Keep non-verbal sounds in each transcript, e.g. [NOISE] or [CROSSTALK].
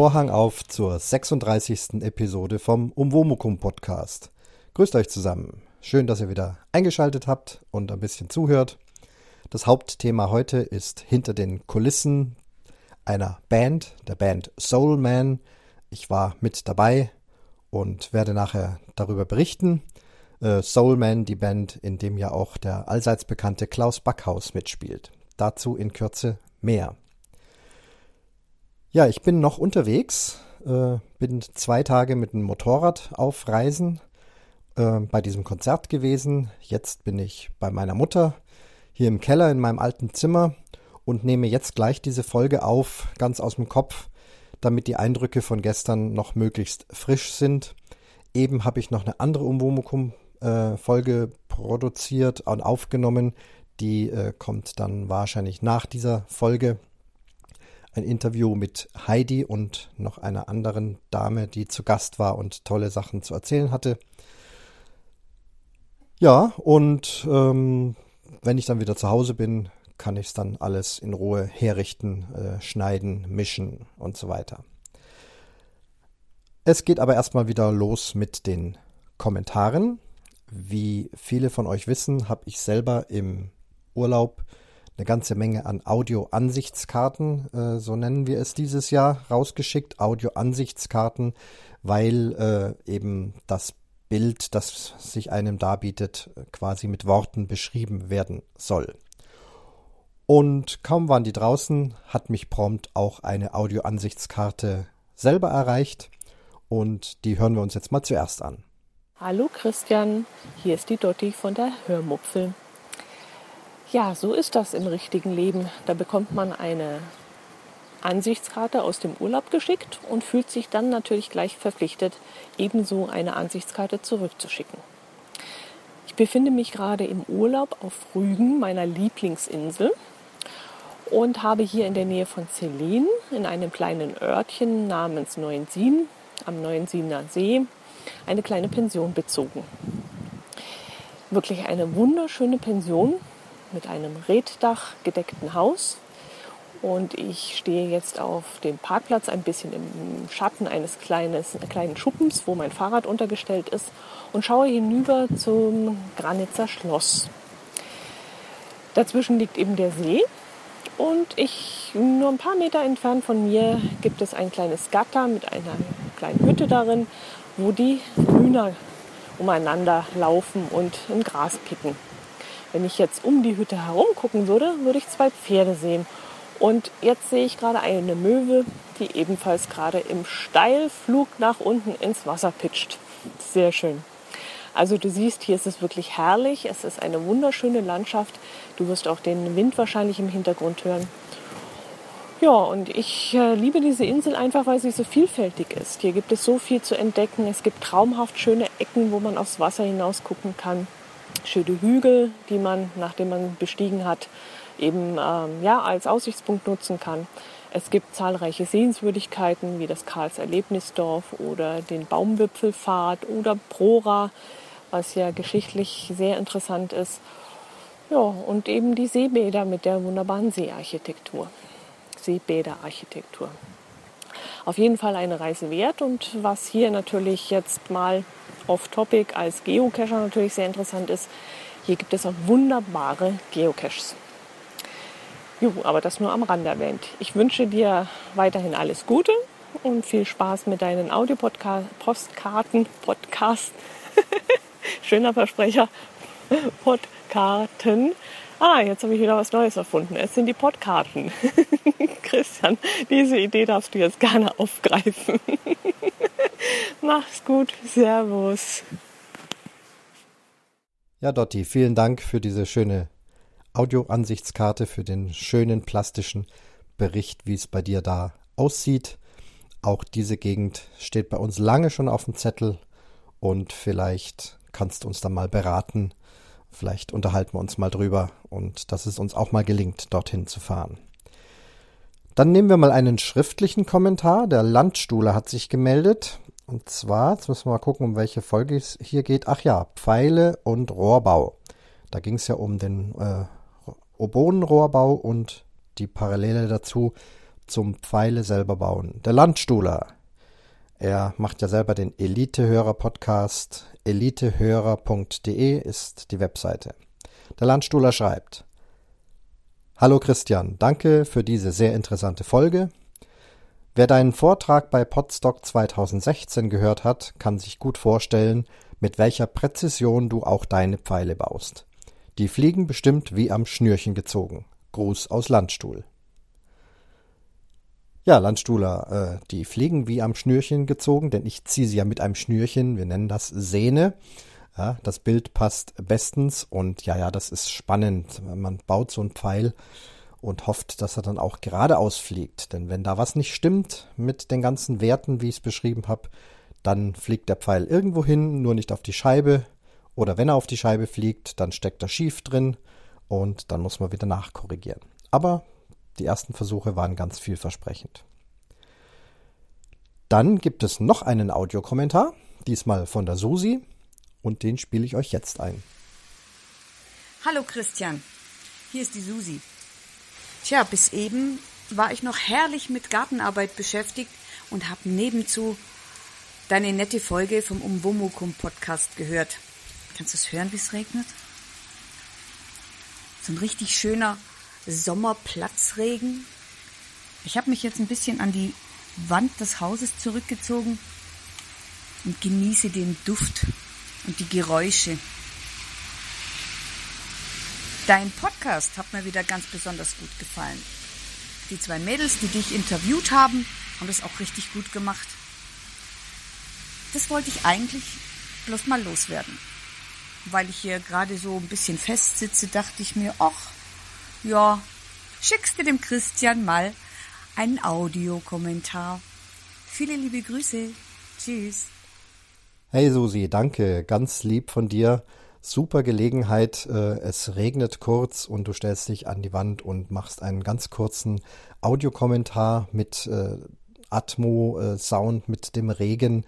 Vorhang auf zur 36. Episode vom Umwomukum Podcast. Grüßt euch zusammen. Schön, dass ihr wieder eingeschaltet habt und ein bisschen zuhört. Das Hauptthema heute ist hinter den Kulissen einer Band, der Band Soul Man. Ich war mit dabei und werde nachher darüber berichten. Äh, Soul Man, die Band, in dem ja auch der allseits bekannte Klaus Backhaus mitspielt. Dazu in Kürze mehr. Ja, ich bin noch unterwegs, äh, bin zwei Tage mit dem Motorrad auf Reisen äh, bei diesem Konzert gewesen. Jetzt bin ich bei meiner Mutter hier im Keller in meinem alten Zimmer und nehme jetzt gleich diese Folge auf, ganz aus dem Kopf, damit die Eindrücke von gestern noch möglichst frisch sind. Eben habe ich noch eine andere Umwomukum-Folge äh, produziert und aufgenommen. Die äh, kommt dann wahrscheinlich nach dieser Folge ein Interview mit Heidi und noch einer anderen Dame, die zu Gast war und tolle Sachen zu erzählen hatte. Ja, und ähm, wenn ich dann wieder zu Hause bin, kann ich es dann alles in Ruhe herrichten, äh, schneiden, mischen und so weiter. Es geht aber erstmal wieder los mit den Kommentaren. Wie viele von euch wissen, habe ich selber im Urlaub eine ganze Menge an Audio-Ansichtskarten, äh, so nennen wir es dieses Jahr, rausgeschickt. Audio-Ansichtskarten, weil äh, eben das Bild, das sich einem darbietet, quasi mit Worten beschrieben werden soll. Und kaum waren die draußen, hat mich prompt auch eine Audio-Ansichtskarte selber erreicht. Und die hören wir uns jetzt mal zuerst an. Hallo Christian, hier ist die Dotti von der Hörmupfel. Ja, so ist das im richtigen Leben. Da bekommt man eine Ansichtskarte aus dem Urlaub geschickt und fühlt sich dann natürlich gleich verpflichtet, ebenso eine Ansichtskarte zurückzuschicken. Ich befinde mich gerade im Urlaub auf Rügen, meiner Lieblingsinsel, und habe hier in der Nähe von Celine in einem kleinen Örtchen namens Neuensien am Neuensiener See eine kleine Pension bezogen. Wirklich eine wunderschöne Pension mit einem Reddach gedeckten Haus. Und ich stehe jetzt auf dem Parkplatz ein bisschen im Schatten eines kleines, kleinen Schuppens, wo mein Fahrrad untergestellt ist, und schaue hinüber zum Granitzer Schloss. Dazwischen liegt eben der See und ich, nur ein paar Meter entfernt von mir gibt es ein kleines Gatter mit einer kleinen Hütte darin, wo die Hühner umeinander laufen und im Gras picken. Wenn ich jetzt um die Hütte herum gucken würde, würde ich zwei Pferde sehen. Und jetzt sehe ich gerade eine Möwe, die ebenfalls gerade im Steilflug nach unten ins Wasser pitcht. Sehr schön. Also du siehst, hier ist es wirklich herrlich. Es ist eine wunderschöne Landschaft. Du wirst auch den Wind wahrscheinlich im Hintergrund hören. Ja, und ich äh, liebe diese Insel einfach, weil sie so vielfältig ist. Hier gibt es so viel zu entdecken. Es gibt traumhaft schöne Ecken, wo man aufs Wasser hinaus gucken kann schöne Hügel, die man, nachdem man bestiegen hat, eben ähm, ja, als Aussichtspunkt nutzen kann. Es gibt zahlreiche Sehenswürdigkeiten wie das Karls Erlebnisdorf oder den Baumwipfelpfad oder Prora, was ja geschichtlich sehr interessant ist. Ja, und eben die Seebäder mit der wunderbaren Seearchitektur. Seebäderarchitektur. Auf jeden Fall eine Reise wert und was hier natürlich jetzt mal off-topic als Geocacher natürlich sehr interessant ist. Hier gibt es auch wunderbare Geocaches. Jo, aber das nur am Rand erwähnt. Ich wünsche dir weiterhin alles Gute und viel Spaß mit deinen Audio-Postkarten, Podcast, [LAUGHS] schöner Versprecher, Podkarten. Ah, jetzt habe ich wieder was Neues erfunden. Es sind die Podkarten. [LAUGHS] Christian, diese Idee darfst du jetzt gerne aufgreifen. [LAUGHS] Mach's gut. Servus. Ja, Dotti, vielen Dank für diese schöne Audioansichtskarte, für den schönen plastischen Bericht, wie es bei dir da aussieht. Auch diese Gegend steht bei uns lange schon auf dem Zettel und vielleicht kannst du uns da mal beraten. Vielleicht unterhalten wir uns mal drüber und dass es uns auch mal gelingt, dorthin zu fahren. Dann nehmen wir mal einen schriftlichen Kommentar. Der Landstuhler hat sich gemeldet. Und zwar, jetzt müssen wir mal gucken, um welche Folge es hier geht. Ach ja, Pfeile und Rohrbau. Da ging es ja um den äh, Oboenrohrbau und die Parallele dazu zum Pfeile selber bauen. Der Landstuhler. Er macht ja selber den Elitehörer-Podcast. Elitehörer.de ist die Webseite. Der Landstuhler schreibt. Hallo Christian, danke für diese sehr interessante Folge. Wer deinen Vortrag bei Podstock 2016 gehört hat, kann sich gut vorstellen, mit welcher Präzision du auch deine Pfeile baust. Die fliegen bestimmt wie am Schnürchen gezogen. Gruß aus Landstuhl. Ja, Landstuhler, äh, die fliegen wie am Schnürchen gezogen, denn ich ziehe sie ja mit einem Schnürchen, wir nennen das Sehne. Ja, das Bild passt bestens und ja, ja, das ist spannend. Man baut so einen Pfeil und hofft, dass er dann auch geradeaus fliegt. Denn wenn da was nicht stimmt mit den ganzen Werten, wie ich es beschrieben habe, dann fliegt der Pfeil irgendwo hin, nur nicht auf die Scheibe. Oder wenn er auf die Scheibe fliegt, dann steckt er schief drin und dann muss man wieder nachkorrigieren. Aber die ersten Versuche waren ganz vielversprechend. Dann gibt es noch einen Audiokommentar, diesmal von der Susi, und den spiele ich euch jetzt ein. Hallo Christian, hier ist die Susi. Tja, bis eben war ich noch herrlich mit Gartenarbeit beschäftigt und habe nebenzu deine nette Folge vom Umwomukum Podcast gehört. Kannst du es hören, wie es regnet? So ein richtig schöner Sommerplatzregen. Ich habe mich jetzt ein bisschen an die Wand des Hauses zurückgezogen und genieße den Duft und die Geräusche. Dein Podcast hat mir wieder ganz besonders gut gefallen. Die zwei Mädels, die dich interviewt haben, haben das auch richtig gut gemacht. Das wollte ich eigentlich bloß mal loswerden. Weil ich hier gerade so ein bisschen festsitze, dachte ich mir, ach, ja, schickst du dem Christian mal einen Audiokommentar. Viele liebe Grüße. Tschüss. Hey Susi, danke, ganz lieb von dir. Super Gelegenheit. Äh, es regnet kurz und du stellst dich an die Wand und machst einen ganz kurzen Audiokommentar mit äh, Atmo-Sound, äh, mit dem Regen.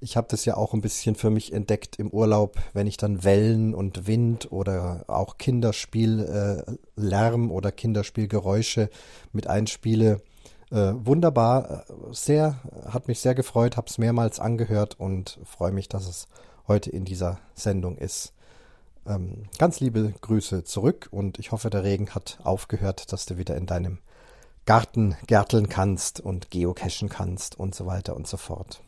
Ich habe das ja auch ein bisschen für mich entdeckt im Urlaub, wenn ich dann Wellen und Wind oder auch Kinderspiellärm äh, oder Kinderspielgeräusche mit einspiele. Äh, wunderbar, sehr, hat mich sehr gefreut, habe es mehrmals angehört und freue mich, dass es heute in dieser Sendung ist. Ähm, ganz liebe Grüße zurück und ich hoffe, der Regen hat aufgehört, dass du wieder in deinem Garten gärteln kannst und geocachen kannst und so weiter und so fort.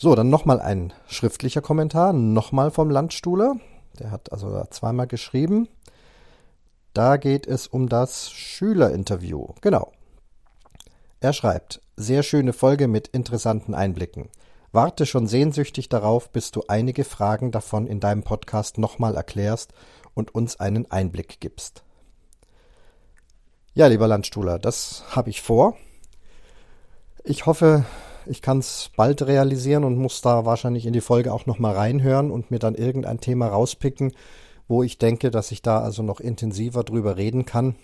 So, dann nochmal ein schriftlicher Kommentar, nochmal vom Landstuhler. Der hat also zweimal geschrieben. Da geht es um das Schülerinterview. Genau. Er schreibt, sehr schöne Folge mit interessanten Einblicken. Warte schon sehnsüchtig darauf, bis du einige Fragen davon in deinem Podcast nochmal erklärst und uns einen Einblick gibst. Ja, lieber Landstuhler, das habe ich vor. Ich hoffe, ich kann es bald realisieren und muss da wahrscheinlich in die Folge auch nochmal reinhören und mir dann irgendein Thema rauspicken, wo ich denke, dass ich da also noch intensiver drüber reden kann.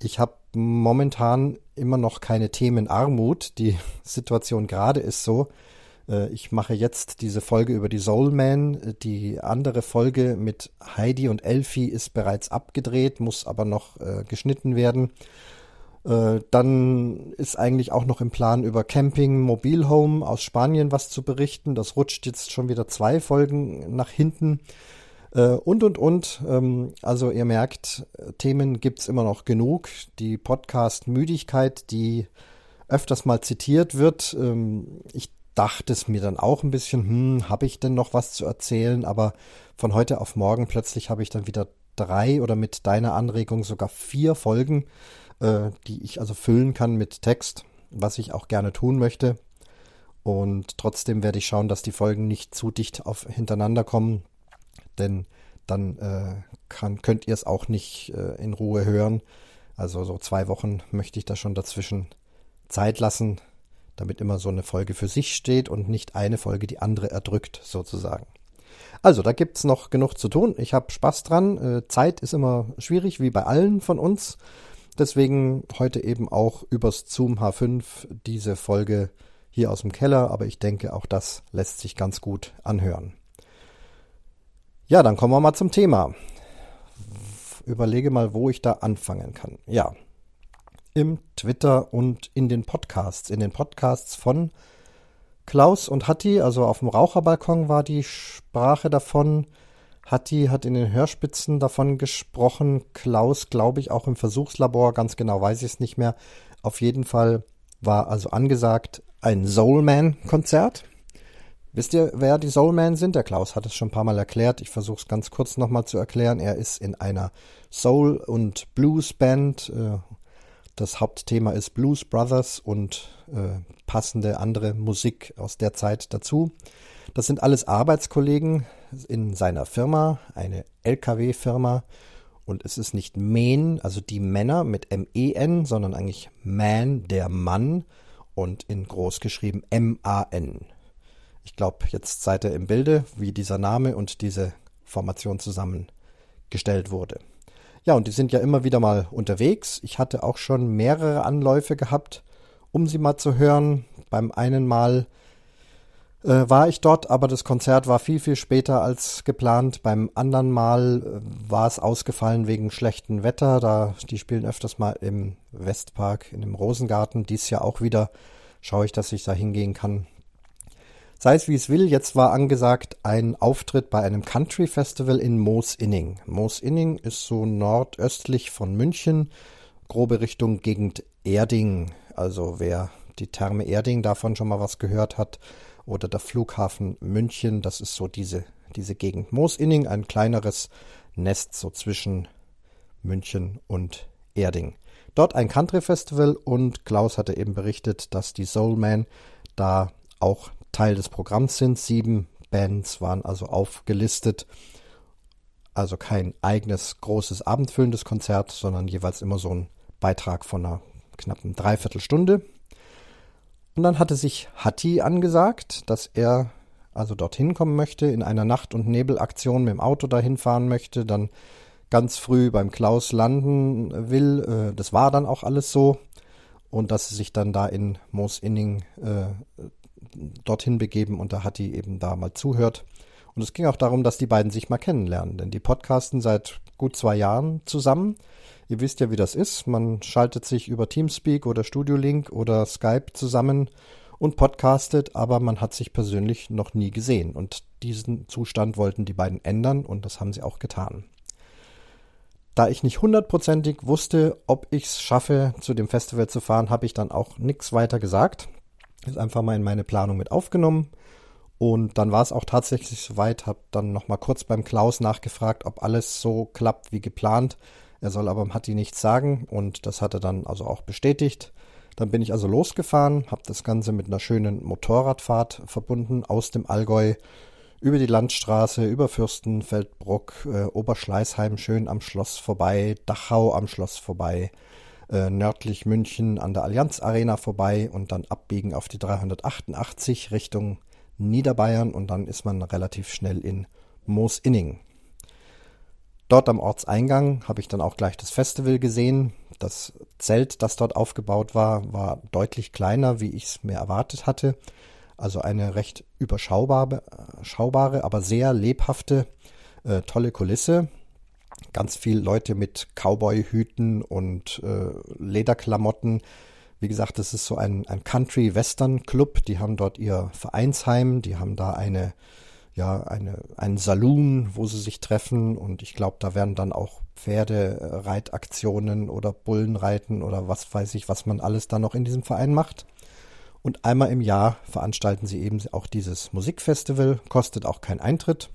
Ich habe momentan immer noch keine Themenarmut. Die [LAUGHS] Situation gerade ist so. Äh, ich mache jetzt diese Folge über die Soul Man. Die andere Folge mit Heidi und Elfie ist bereits abgedreht, muss aber noch äh, geschnitten werden. Äh, dann ist eigentlich auch noch im Plan über Camping Mobilhome aus Spanien was zu berichten. Das rutscht jetzt schon wieder zwei Folgen nach hinten. Äh, und, und, und. Ähm, also ihr merkt, Themen gibt es immer noch genug. Die Podcast-Müdigkeit, die öfters mal zitiert wird. Ähm, ich dachte es mir dann auch ein bisschen, hm, habe ich denn noch was zu erzählen? Aber von heute auf morgen plötzlich habe ich dann wieder drei oder mit deiner Anregung sogar vier Folgen äh, die ich also füllen kann mit Text, was ich auch gerne tun möchte. Und trotzdem werde ich schauen, dass die Folgen nicht zu dicht auf, hintereinander kommen, denn dann äh, kann, könnt ihr es auch nicht äh, in Ruhe hören. Also so zwei Wochen möchte ich da schon dazwischen Zeit lassen, damit immer so eine Folge für sich steht und nicht eine Folge die andere erdrückt, sozusagen. Also, da gibt's noch genug zu tun. Ich habe Spaß dran. Äh, Zeit ist immer schwierig, wie bei allen von uns. Deswegen heute eben auch übers Zoom H5 diese Folge hier aus dem Keller, aber ich denke, auch das lässt sich ganz gut anhören. Ja, dann kommen wir mal zum Thema. Überlege mal, wo ich da anfangen kann. Ja. im Twitter und in den Podcasts. In den Podcasts von Klaus und Hatti, also auf dem Raucherbalkon war die Sprache davon. Hatti hat in den Hörspitzen davon gesprochen. Klaus, glaube ich, auch im Versuchslabor. Ganz genau weiß ich es nicht mehr. Auf jeden Fall war also angesagt ein Soulman-Konzert. Wisst ihr, wer die Soulman sind? Der Klaus hat es schon ein paar Mal erklärt. Ich versuche es ganz kurz nochmal zu erklären. Er ist in einer Soul- und Blues-Band. Äh, das Hauptthema ist Blues Brothers und äh, passende andere Musik aus der Zeit dazu. Das sind alles Arbeitskollegen in seiner Firma, eine LKW-Firma. Und es ist nicht Men, also die Männer mit M-E-N, sondern eigentlich Man, der Mann und in groß geschrieben M-A-N. Ich glaube, jetzt seid ihr im Bilde, wie dieser Name und diese Formation zusammengestellt wurde. Ja, und die sind ja immer wieder mal unterwegs. Ich hatte auch schon mehrere Anläufe gehabt, um sie mal zu hören. Beim einen Mal äh, war ich dort, aber das Konzert war viel, viel später als geplant. Beim anderen Mal äh, war es ausgefallen wegen schlechtem Wetter. Da, die spielen öfters mal im Westpark, in dem Rosengarten. Dies Jahr auch wieder. Schaue ich, dass ich da hingehen kann. Sei es wie es will, jetzt war angesagt ein Auftritt bei einem Country Festival in Moosinning. Moosinning ist so nordöstlich von München, grobe Richtung Gegend Erding. Also wer die Therme Erding davon schon mal was gehört hat, oder der Flughafen München, das ist so diese, diese Gegend. Moosinning, ein kleineres Nest so zwischen München und Erding. Dort ein Country Festival und Klaus hatte eben berichtet, dass die Soulman da auch Teil des Programms sind. Sieben Bands waren also aufgelistet. Also kein eigenes großes abendfüllendes Konzert, sondern jeweils immer so ein Beitrag von einer knappen Dreiviertelstunde. Und dann hatte sich Hatti angesagt, dass er also dorthin kommen möchte, in einer Nacht- und Nebelaktion mit dem Auto dahin fahren möchte, dann ganz früh beim Klaus landen will. Äh, das war dann auch alles so. Und dass sie sich dann da in Moosinning äh, dorthin begeben und da Hatti eben da mal zuhört. Und es ging auch darum, dass die beiden sich mal kennenlernen, denn die podcasten seit gut zwei Jahren zusammen. Ihr wisst ja, wie das ist. Man schaltet sich über Teamspeak oder Studio Link oder Skype zusammen und podcastet, aber man hat sich persönlich noch nie gesehen. Und diesen Zustand wollten die beiden ändern und das haben sie auch getan. Da ich nicht hundertprozentig wusste, ob ich es schaffe, zu dem Festival zu fahren, habe ich dann auch nichts weiter gesagt. Ist einfach mal in meine Planung mit aufgenommen. Und dann war es auch tatsächlich soweit, habe dann nochmal kurz beim Klaus nachgefragt, ob alles so klappt wie geplant. Er soll aber Hatti nichts sagen und das hat er dann also auch bestätigt. Dann bin ich also losgefahren, habe das Ganze mit einer schönen Motorradfahrt verbunden aus dem Allgäu über die Landstraße, über Fürstenfeldbruck, äh, Oberschleißheim schön am Schloss vorbei, Dachau am Schloss vorbei, äh, nördlich München an der Allianz Arena vorbei und dann abbiegen auf die 388 Richtung Niederbayern und dann ist man relativ schnell in Moosinning. Dort am Ortseingang habe ich dann auch gleich das Festival gesehen. Das Zelt, das dort aufgebaut war, war deutlich kleiner, wie ich es mir erwartet hatte. Also eine recht überschaubare, schaubare, aber sehr lebhafte, äh, tolle Kulisse. Ganz viel Leute mit Cowboy-Hüten und äh, Lederklamotten. Wie gesagt, das ist so ein, ein Country-Western-Club. Die haben dort ihr Vereinsheim, die haben da eine ja, eine, einen Saloon, wo sie sich treffen und ich glaube, da werden dann auch Pferdereitaktionen oder Bullenreiten oder was weiß ich, was man alles da noch in diesem Verein macht. Und einmal im Jahr veranstalten sie eben auch dieses Musikfestival, kostet auch kein Eintritt.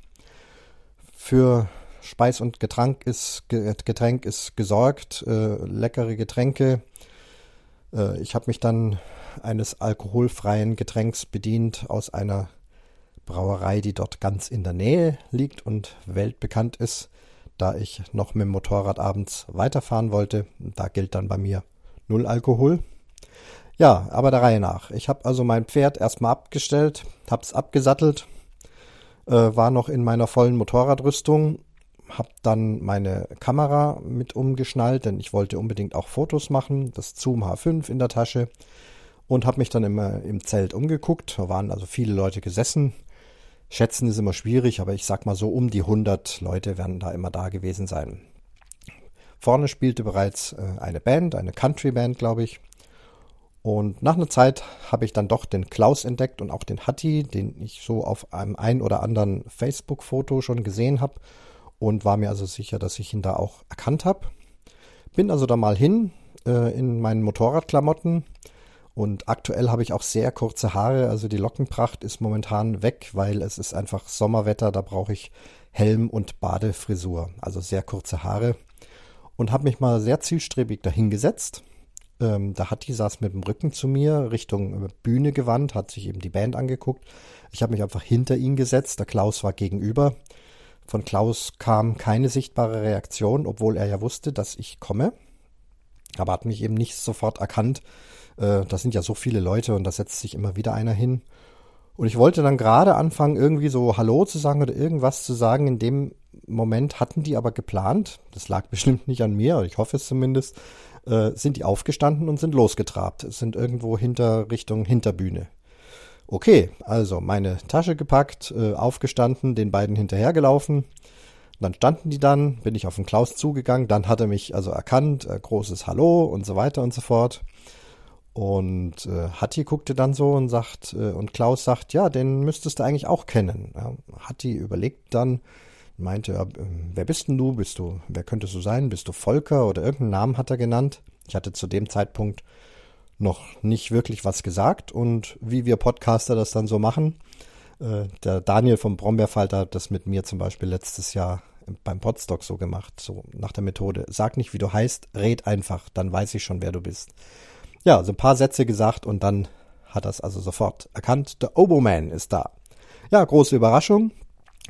Für Speis und Getränk ist, Getränk ist gesorgt, äh, leckere Getränke. Äh, ich habe mich dann eines alkoholfreien Getränks bedient aus einer Brauerei, die dort ganz in der Nähe liegt und weltbekannt ist, da ich noch mit dem Motorrad abends weiterfahren wollte. Da gilt dann bei mir null Alkohol. Ja, aber der Reihe nach. Ich habe also mein Pferd erstmal abgestellt, hab's abgesattelt, äh, war noch in meiner vollen Motorradrüstung, hab dann meine Kamera mit umgeschnallt, denn ich wollte unbedingt auch Fotos machen, das Zoom H5 in der Tasche und habe mich dann immer im Zelt umgeguckt. Da waren also viele Leute gesessen. Schätzen ist immer schwierig, aber ich sag mal so um die 100 Leute werden da immer da gewesen sein. Vorne spielte bereits äh, eine Band, eine Country-Band, glaube ich. Und nach einer Zeit habe ich dann doch den Klaus entdeckt und auch den Hatti, den ich so auf einem ein oder anderen Facebook-Foto schon gesehen habe und war mir also sicher, dass ich ihn da auch erkannt habe. Bin also da mal hin äh, in meinen Motorradklamotten und aktuell habe ich auch sehr kurze Haare, also die Lockenpracht ist momentan weg, weil es ist einfach Sommerwetter, da brauche ich Helm und Badefrisur, also sehr kurze Haare und habe mich mal sehr zielstrebig dahingesetzt ähm, da hat die saß mit dem Rücken zu mir Richtung äh, Bühne gewandt, hat sich eben die Band angeguckt. Ich habe mich einfach hinter ihn gesetzt. Der Klaus war gegenüber. Von Klaus kam keine sichtbare Reaktion, obwohl er ja wusste, dass ich komme. Aber hat mich eben nicht sofort erkannt. Äh, das sind ja so viele Leute und da setzt sich immer wieder einer hin. Und ich wollte dann gerade anfangen, irgendwie so Hallo zu sagen oder irgendwas zu sagen. In dem Moment hatten die aber geplant, das lag [LAUGHS] bestimmt nicht an mir, ich hoffe es zumindest, äh, sind die aufgestanden und sind losgetrabt, sind irgendwo hinter Richtung Hinterbühne. Okay, also meine Tasche gepackt, äh, aufgestanden, den beiden hinterhergelaufen. Dann standen die dann, bin ich auf den Klaus zugegangen, dann hat er mich also erkannt, äh, großes Hallo und so weiter und so fort. Und äh, Hatti guckte dann so und sagt, äh, und Klaus sagt, ja, den müsstest du eigentlich auch kennen. Ja, Hatti überlegt dann, meinte, äh, wer bist denn du? Bist du, wer könntest du sein? Bist du Volker oder irgendeinen Namen hat er genannt? Ich hatte zu dem Zeitpunkt noch nicht wirklich was gesagt und wie wir Podcaster das dann so machen, äh, der Daniel vom Brombeerfalter hat das mit mir zum Beispiel letztes Jahr beim Podstock so gemacht, so nach der Methode, sag nicht, wie du heißt, red einfach, dann weiß ich schon, wer du bist. Ja, also ein paar Sätze gesagt und dann hat es also sofort erkannt, der Oboman ist da. Ja, große Überraschung,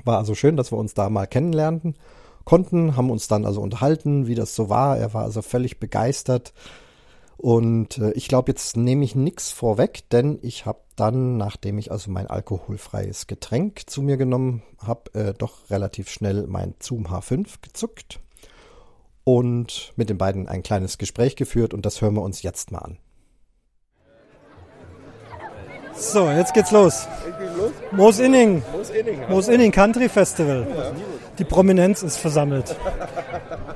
war also schön, dass wir uns da mal kennenlernten konnten, haben uns dann also unterhalten, wie das so war. Er war also völlig begeistert. Und äh, ich glaube, jetzt nehme ich nichts vorweg, denn ich habe dann, nachdem ich also mein alkoholfreies Getränk zu mir genommen habe, äh, doch relativ schnell mein Zoom H5 gezuckt und mit den beiden ein kleines Gespräch geführt und das hören wir uns jetzt mal an. So, jetzt geht's los. Moos Inning. Moos Inning Country Festival. Die Prominenz ist versammelt.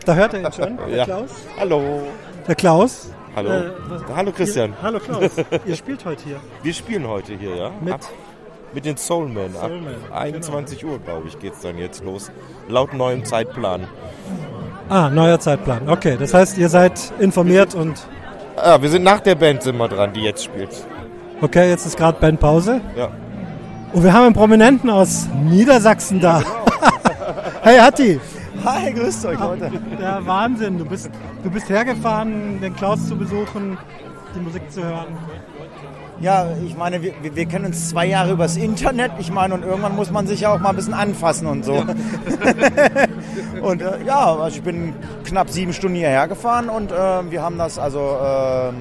Da hört er ihn schon, der Ja. Klaus. Hallo. Der Klaus. Hallo. Äh, Hallo Christian. Ihr, hallo Klaus. Ihr spielt heute hier. Wir spielen heute hier, ja? Mit? Ab, mit den Soulmen. Ab Soulmen, 21 Uhr, glaube ich, geht's dann jetzt los. Laut neuem Zeitplan. Ah, neuer Zeitplan. Okay, das heißt, ihr seid informiert und Ah, wir sind nach der Band sind wir dran, die jetzt spielt. okay, jetzt ist gerade Bandpause. Ja. Und wir haben einen Prominenten aus Niedersachsen da. [LAUGHS] hey Hatti. Hi, grüßt euch Leute. Der Wahnsinn. Du bist, du bist hergefahren, den Klaus zu besuchen, die Musik zu hören. Ja, ich meine, wir, wir kennen uns zwei Jahre übers Internet. Ich meine, und irgendwann muss man sich ja auch mal ein bisschen anfassen und so. [LAUGHS] und äh, ja, also ich bin knapp sieben Stunden hierher gefahren und äh, wir haben das also ähm,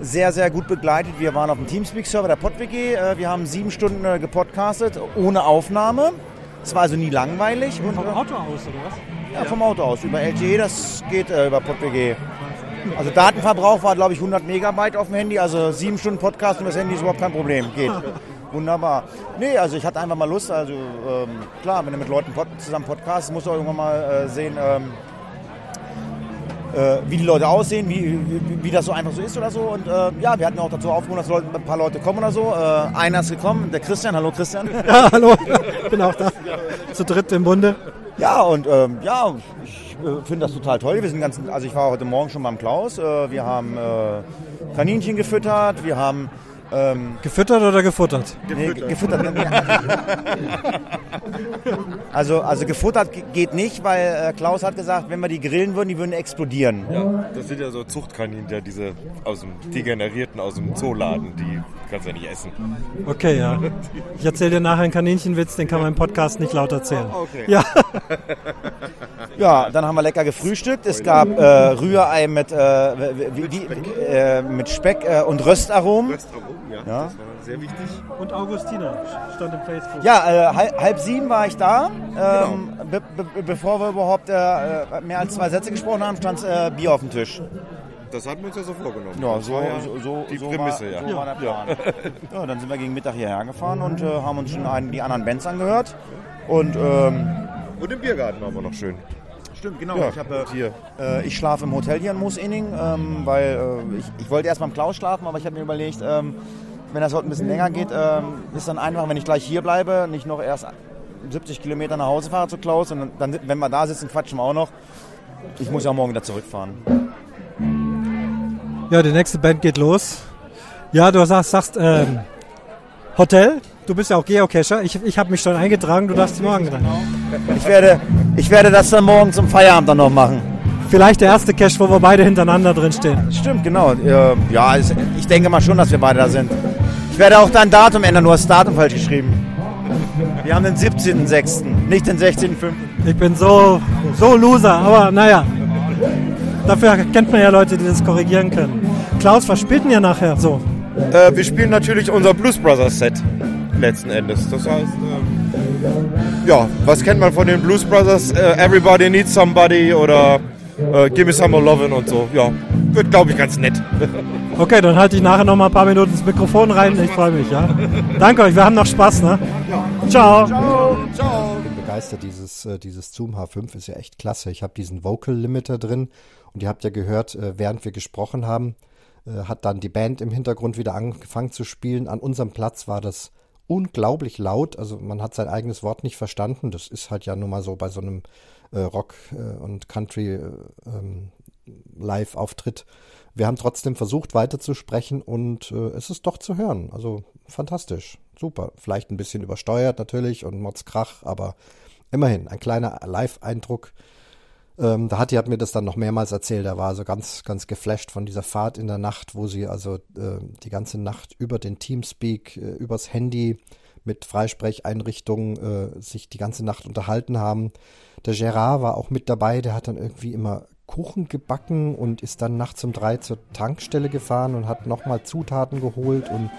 sehr, sehr gut begleitet. Wir waren auf dem Teamspeak-Server der PodWG. Äh, wir haben sieben Stunden äh, gepodcastet ohne Aufnahme. Es war also nie langweilig. Und, Vom äh, Auto aus, oder was? Ja, vom Auto aus. Über LTE, das geht äh, über PodWG. Also Datenverbrauch war, glaube ich, 100 Megabyte auf dem Handy. Also sieben Stunden Podcast über das Handy ist überhaupt kein Problem. Geht. [LAUGHS] Wunderbar. Nee, also ich hatte einfach mal Lust. Also ähm, klar, wenn du mit Leuten pod zusammen podcastst, musst du auch irgendwann mal äh, sehen, ähm, äh, wie die Leute aussehen, wie, wie, wie das so einfach so ist oder so. Und äh, ja, wir hatten auch dazu aufgerufen, dass Leute, ein paar Leute kommen oder so. Äh, einer ist gekommen, der Christian. Hallo Christian. [LAUGHS] Ja, hallo. Bin auch da. Zu dritt im Bunde. Ja, und ähm, ja, ich äh, finde das total toll. Wir sind ganz, also ich war heute Morgen schon beim Klaus. Äh, wir haben äh, Kaninchen gefüttert, wir haben ähm, Gefüttert oder gefuttert? nee, ge- gefüttert. [LAUGHS] also, also gefuttert ge- geht nicht, weil äh, Klaus hat gesagt, wenn wir die grillen würden, die würden explodieren. Das sind ja so Zuchtkaninchen, diese aus dem degenerierten aus dem Zooladen, die kannst du ja nicht essen. Okay, ja. [LAUGHS] Ich erzähle dir nachher einen Kaninchenwitz, den kann man im Podcast nicht laut erzählen. Okay. Ja, [LAUGHS] Ja, dann haben wir lecker gefrühstückt. Es gab äh, Rührei mit, äh, wie, wie, äh, mit Speck äh, und Röstaromen. Ja, Ja. das war sehr wichtig. und Augustina stand im Facebook. Ja, äh, halb, halb sieben war ich da. Ähm, be be bevor wir überhaupt äh, äh, mehr als zwei Sätze gesprochen haben, stand äh, Bier auf dem Tisch. Das hatten wir uns ja so vorgenommen. Ja, so, ja so, so, die so Prämisse, war, ja. So war der Plan. [LAUGHS] Ja. dann sind wir gegen Mittag hierher gefahren und äh, haben uns schon einen, die anderen Bands angehört. Und ähm, Und im Biergarten waren wir noch schön. Stimmt, genau. Ja, ich, hab, äh, hier. Äh, ich schlafe im Hotel hier in Moosinning, ähm, weil äh, ich, ich wollte erst beim Klaus schlafen, aber ich habe mir überlegt, ähm, wenn das heute ein bisschen länger geht, ähm, ist dann einfach, wenn ich gleich hier bleibe, nicht noch erst 70 Kilometer nach Hause fahre zu Klaus und dann, wenn wir da sitzen, quatschen wir auch noch. Ich muss ja morgen wieder zurückfahren. Ja, die nächste Band geht los. Ja, du sagst, sagst ähm, Hotel. Du bist ja auch Geocacher. Ich, ich habe mich schon eingetragen. Du darfst morgen rein. Ich werde, ich werde das dann morgen zum Feierabend dann noch machen. Vielleicht der erste Cache, wo wir beide hintereinander drin stehen. Stimmt, genau. Ja, ich denke mal schon, dass wir beide da sind. Ich werde auch dein Datum ändern, du hast das Datum falsch geschrieben. Wir haben den 17.06., nicht den 16.05. Ich bin so, so Loser, aber naja. Dafür kennt man ja Leute, die das korrigieren können. Klaus, was spielt denn ihr nachher so? Äh, wir spielen natürlich unser Blues Brothers Set letzten Endes. Das heißt, ähm, ja, was kennt man von den Blues Brothers? Äh, Everybody Needs Somebody oder äh, Give Me Some More Lovin' und so. Ja, wird glaube ich ganz nett. [LAUGHS] Okay, dann halte ich nachher noch mal ein paar Minuten ins Mikrofon rein. Ich freue mich, ja. Danke euch, wir haben noch Spaß, ne? Ciao. Ich bin begeistert. Dieses, äh, dieses Zoom H5 ist ja echt klasse. Ich habe diesen Vocal Limiter drin und ihr habt ja gehört, äh, während wir gesprochen haben, äh, hat dann die Band im Hintergrund wieder angefangen zu spielen. An unserem Platz war das unglaublich laut. Also man hat sein eigenes Wort nicht verstanden. Das ist halt ja nun mal so bei so einem äh, Rock- äh, und Country äh, ähm. Wir haben trotzdem versucht weiterzusprechen und äh, es ist doch zu hören. Also fantastisch, super. Vielleicht ein bisschen übersteuert natürlich und Motzkrach, aber immerhin ein kleiner Live-Eindruck. Ähm, da hat die hat mir das dann noch mehrmals erzählt. Er war also ganz, ganz geflasht von dieser Fahrt in der Nacht, wo sie also äh, die ganze Nacht über den Teamspeak, äh, übers Handy mit Freisprecheinrichtungen äh, sich die ganze Nacht unterhalten haben. Der Gerard war auch mit dabei, der hat dann irgendwie immer Kuchen gebacken und ist dann nachts um drei zur Tankstelle gefahren und hat nochmal Zutaten geholt und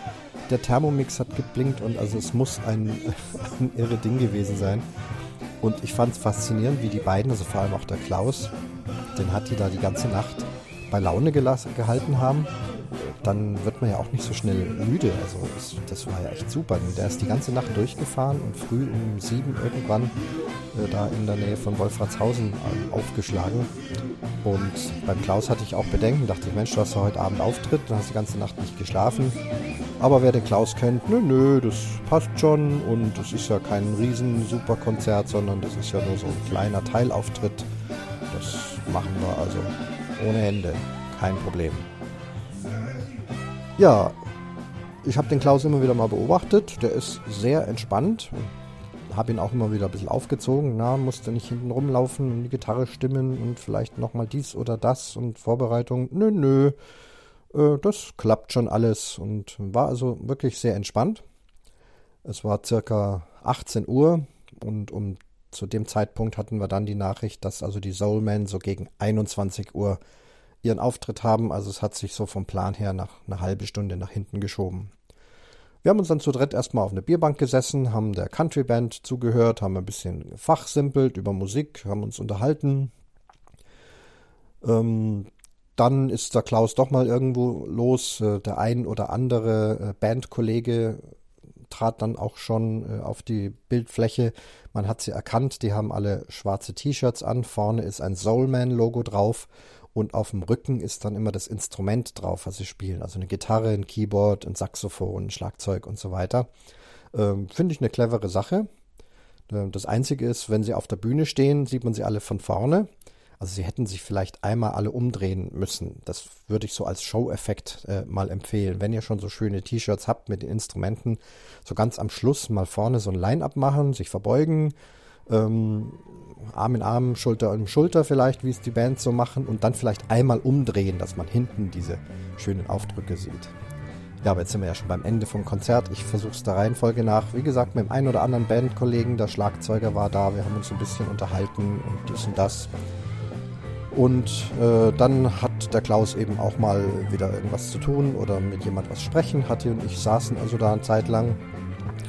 der Thermomix hat geblinkt und also es muss ein, [LAUGHS] ein irre Ding gewesen sein. Und ich fand es faszinierend, wie die beiden, also vor allem auch der Klaus, den hat die da die ganze Nacht bei Laune gehalten haben. Dann wird man ja auch nicht so schnell müde. Also das, das war ja echt super. Der ist die ganze Nacht durchgefahren und früh um sieben irgendwann äh, da in der Nähe von Wolfratshausen ähm, aufgeschlagen. Und beim Klaus hatte ich auch Bedenken, dachte ich, Mensch, du hast ja heute Abend Auftritt, du hast die ganze Nacht nicht geschlafen. Aber wer den Klaus kennt, nö, nö, das passt schon und es ist ja kein riesen super Konzert, sondern das ist ja nur so ein kleiner Teilauftritt. Das machen wir also ohne Hände, kein Problem. Ja, ich habe den Klaus immer wieder mal beobachtet. Der ist sehr entspannt. Habe ihn auch immer wieder ein bisschen aufgezogen. Na, musste nicht hinten rumlaufen und die Gitarre stimmen und vielleicht nochmal dies oder das und Vorbereitung. Nö, nö. Äh, das klappt schon alles und war also wirklich sehr entspannt. Es war circa 18 Uhr und um zu dem Zeitpunkt hatten wir dann die Nachricht, dass also die Soulmen so gegen 21 Uhr ihren Auftritt haben. Also es hat sich so vom Plan her nach eine halbe Stunde nach hinten geschoben. Wir haben uns dann zu dritt erstmal auf eine Bierbank gesessen, haben der Country Band zugehört, haben ein bisschen fachsimpelt über Musik, haben uns unterhalten. Ähm, dann ist der Klaus doch mal irgendwo los. Äh, Der ein oder andere äh, Bandkollege trat dann auch schon äh, auf die Bildfläche. Man hat sie erkannt, die haben alle schwarze T-Shirts an. Vorne ist ein Soulman-Logo drauf und auf dem Rücken ist dann immer das Instrument drauf, was sie spielen. Also eine Gitarre, ein Keyboard, ein Saxophon, ein Schlagzeug und so weiter. Ähm, Finde ich eine clevere Sache. Äh, Das Einzige ist, wenn sie auf der Bühne stehen, sieht man sie alle von vorne. Also sie hätten sich vielleicht einmal alle umdrehen müssen. Das würde ich so als Show-Effekt äh, mal empfehlen. Wenn ihr schon so schöne T-Shirts habt mit den Instrumenten, so ganz am Schluss mal vorne so ein Line-Up machen, sich verbeugen, ähm, Arm in Arm, Schulter in Schulter vielleicht, wie es die Bands so machen und dann vielleicht einmal umdrehen, dass man hinten diese schönen Aufdrücke sieht. Ja, aber jetzt sind wir ja schon beim Ende vom Konzert. Ich versuche es der Reihenfolge nach. Wie gesagt, mit dem einen oder anderen Bandkollegen, der Schlagzeuger war da, wir haben uns ein bisschen unterhalten und dies und das. Und äh, dann hat der Klaus eben auch mal wieder irgendwas zu tun oder mit jemand was sprechen. Hattie und ich saßen also da eine Zeit lang,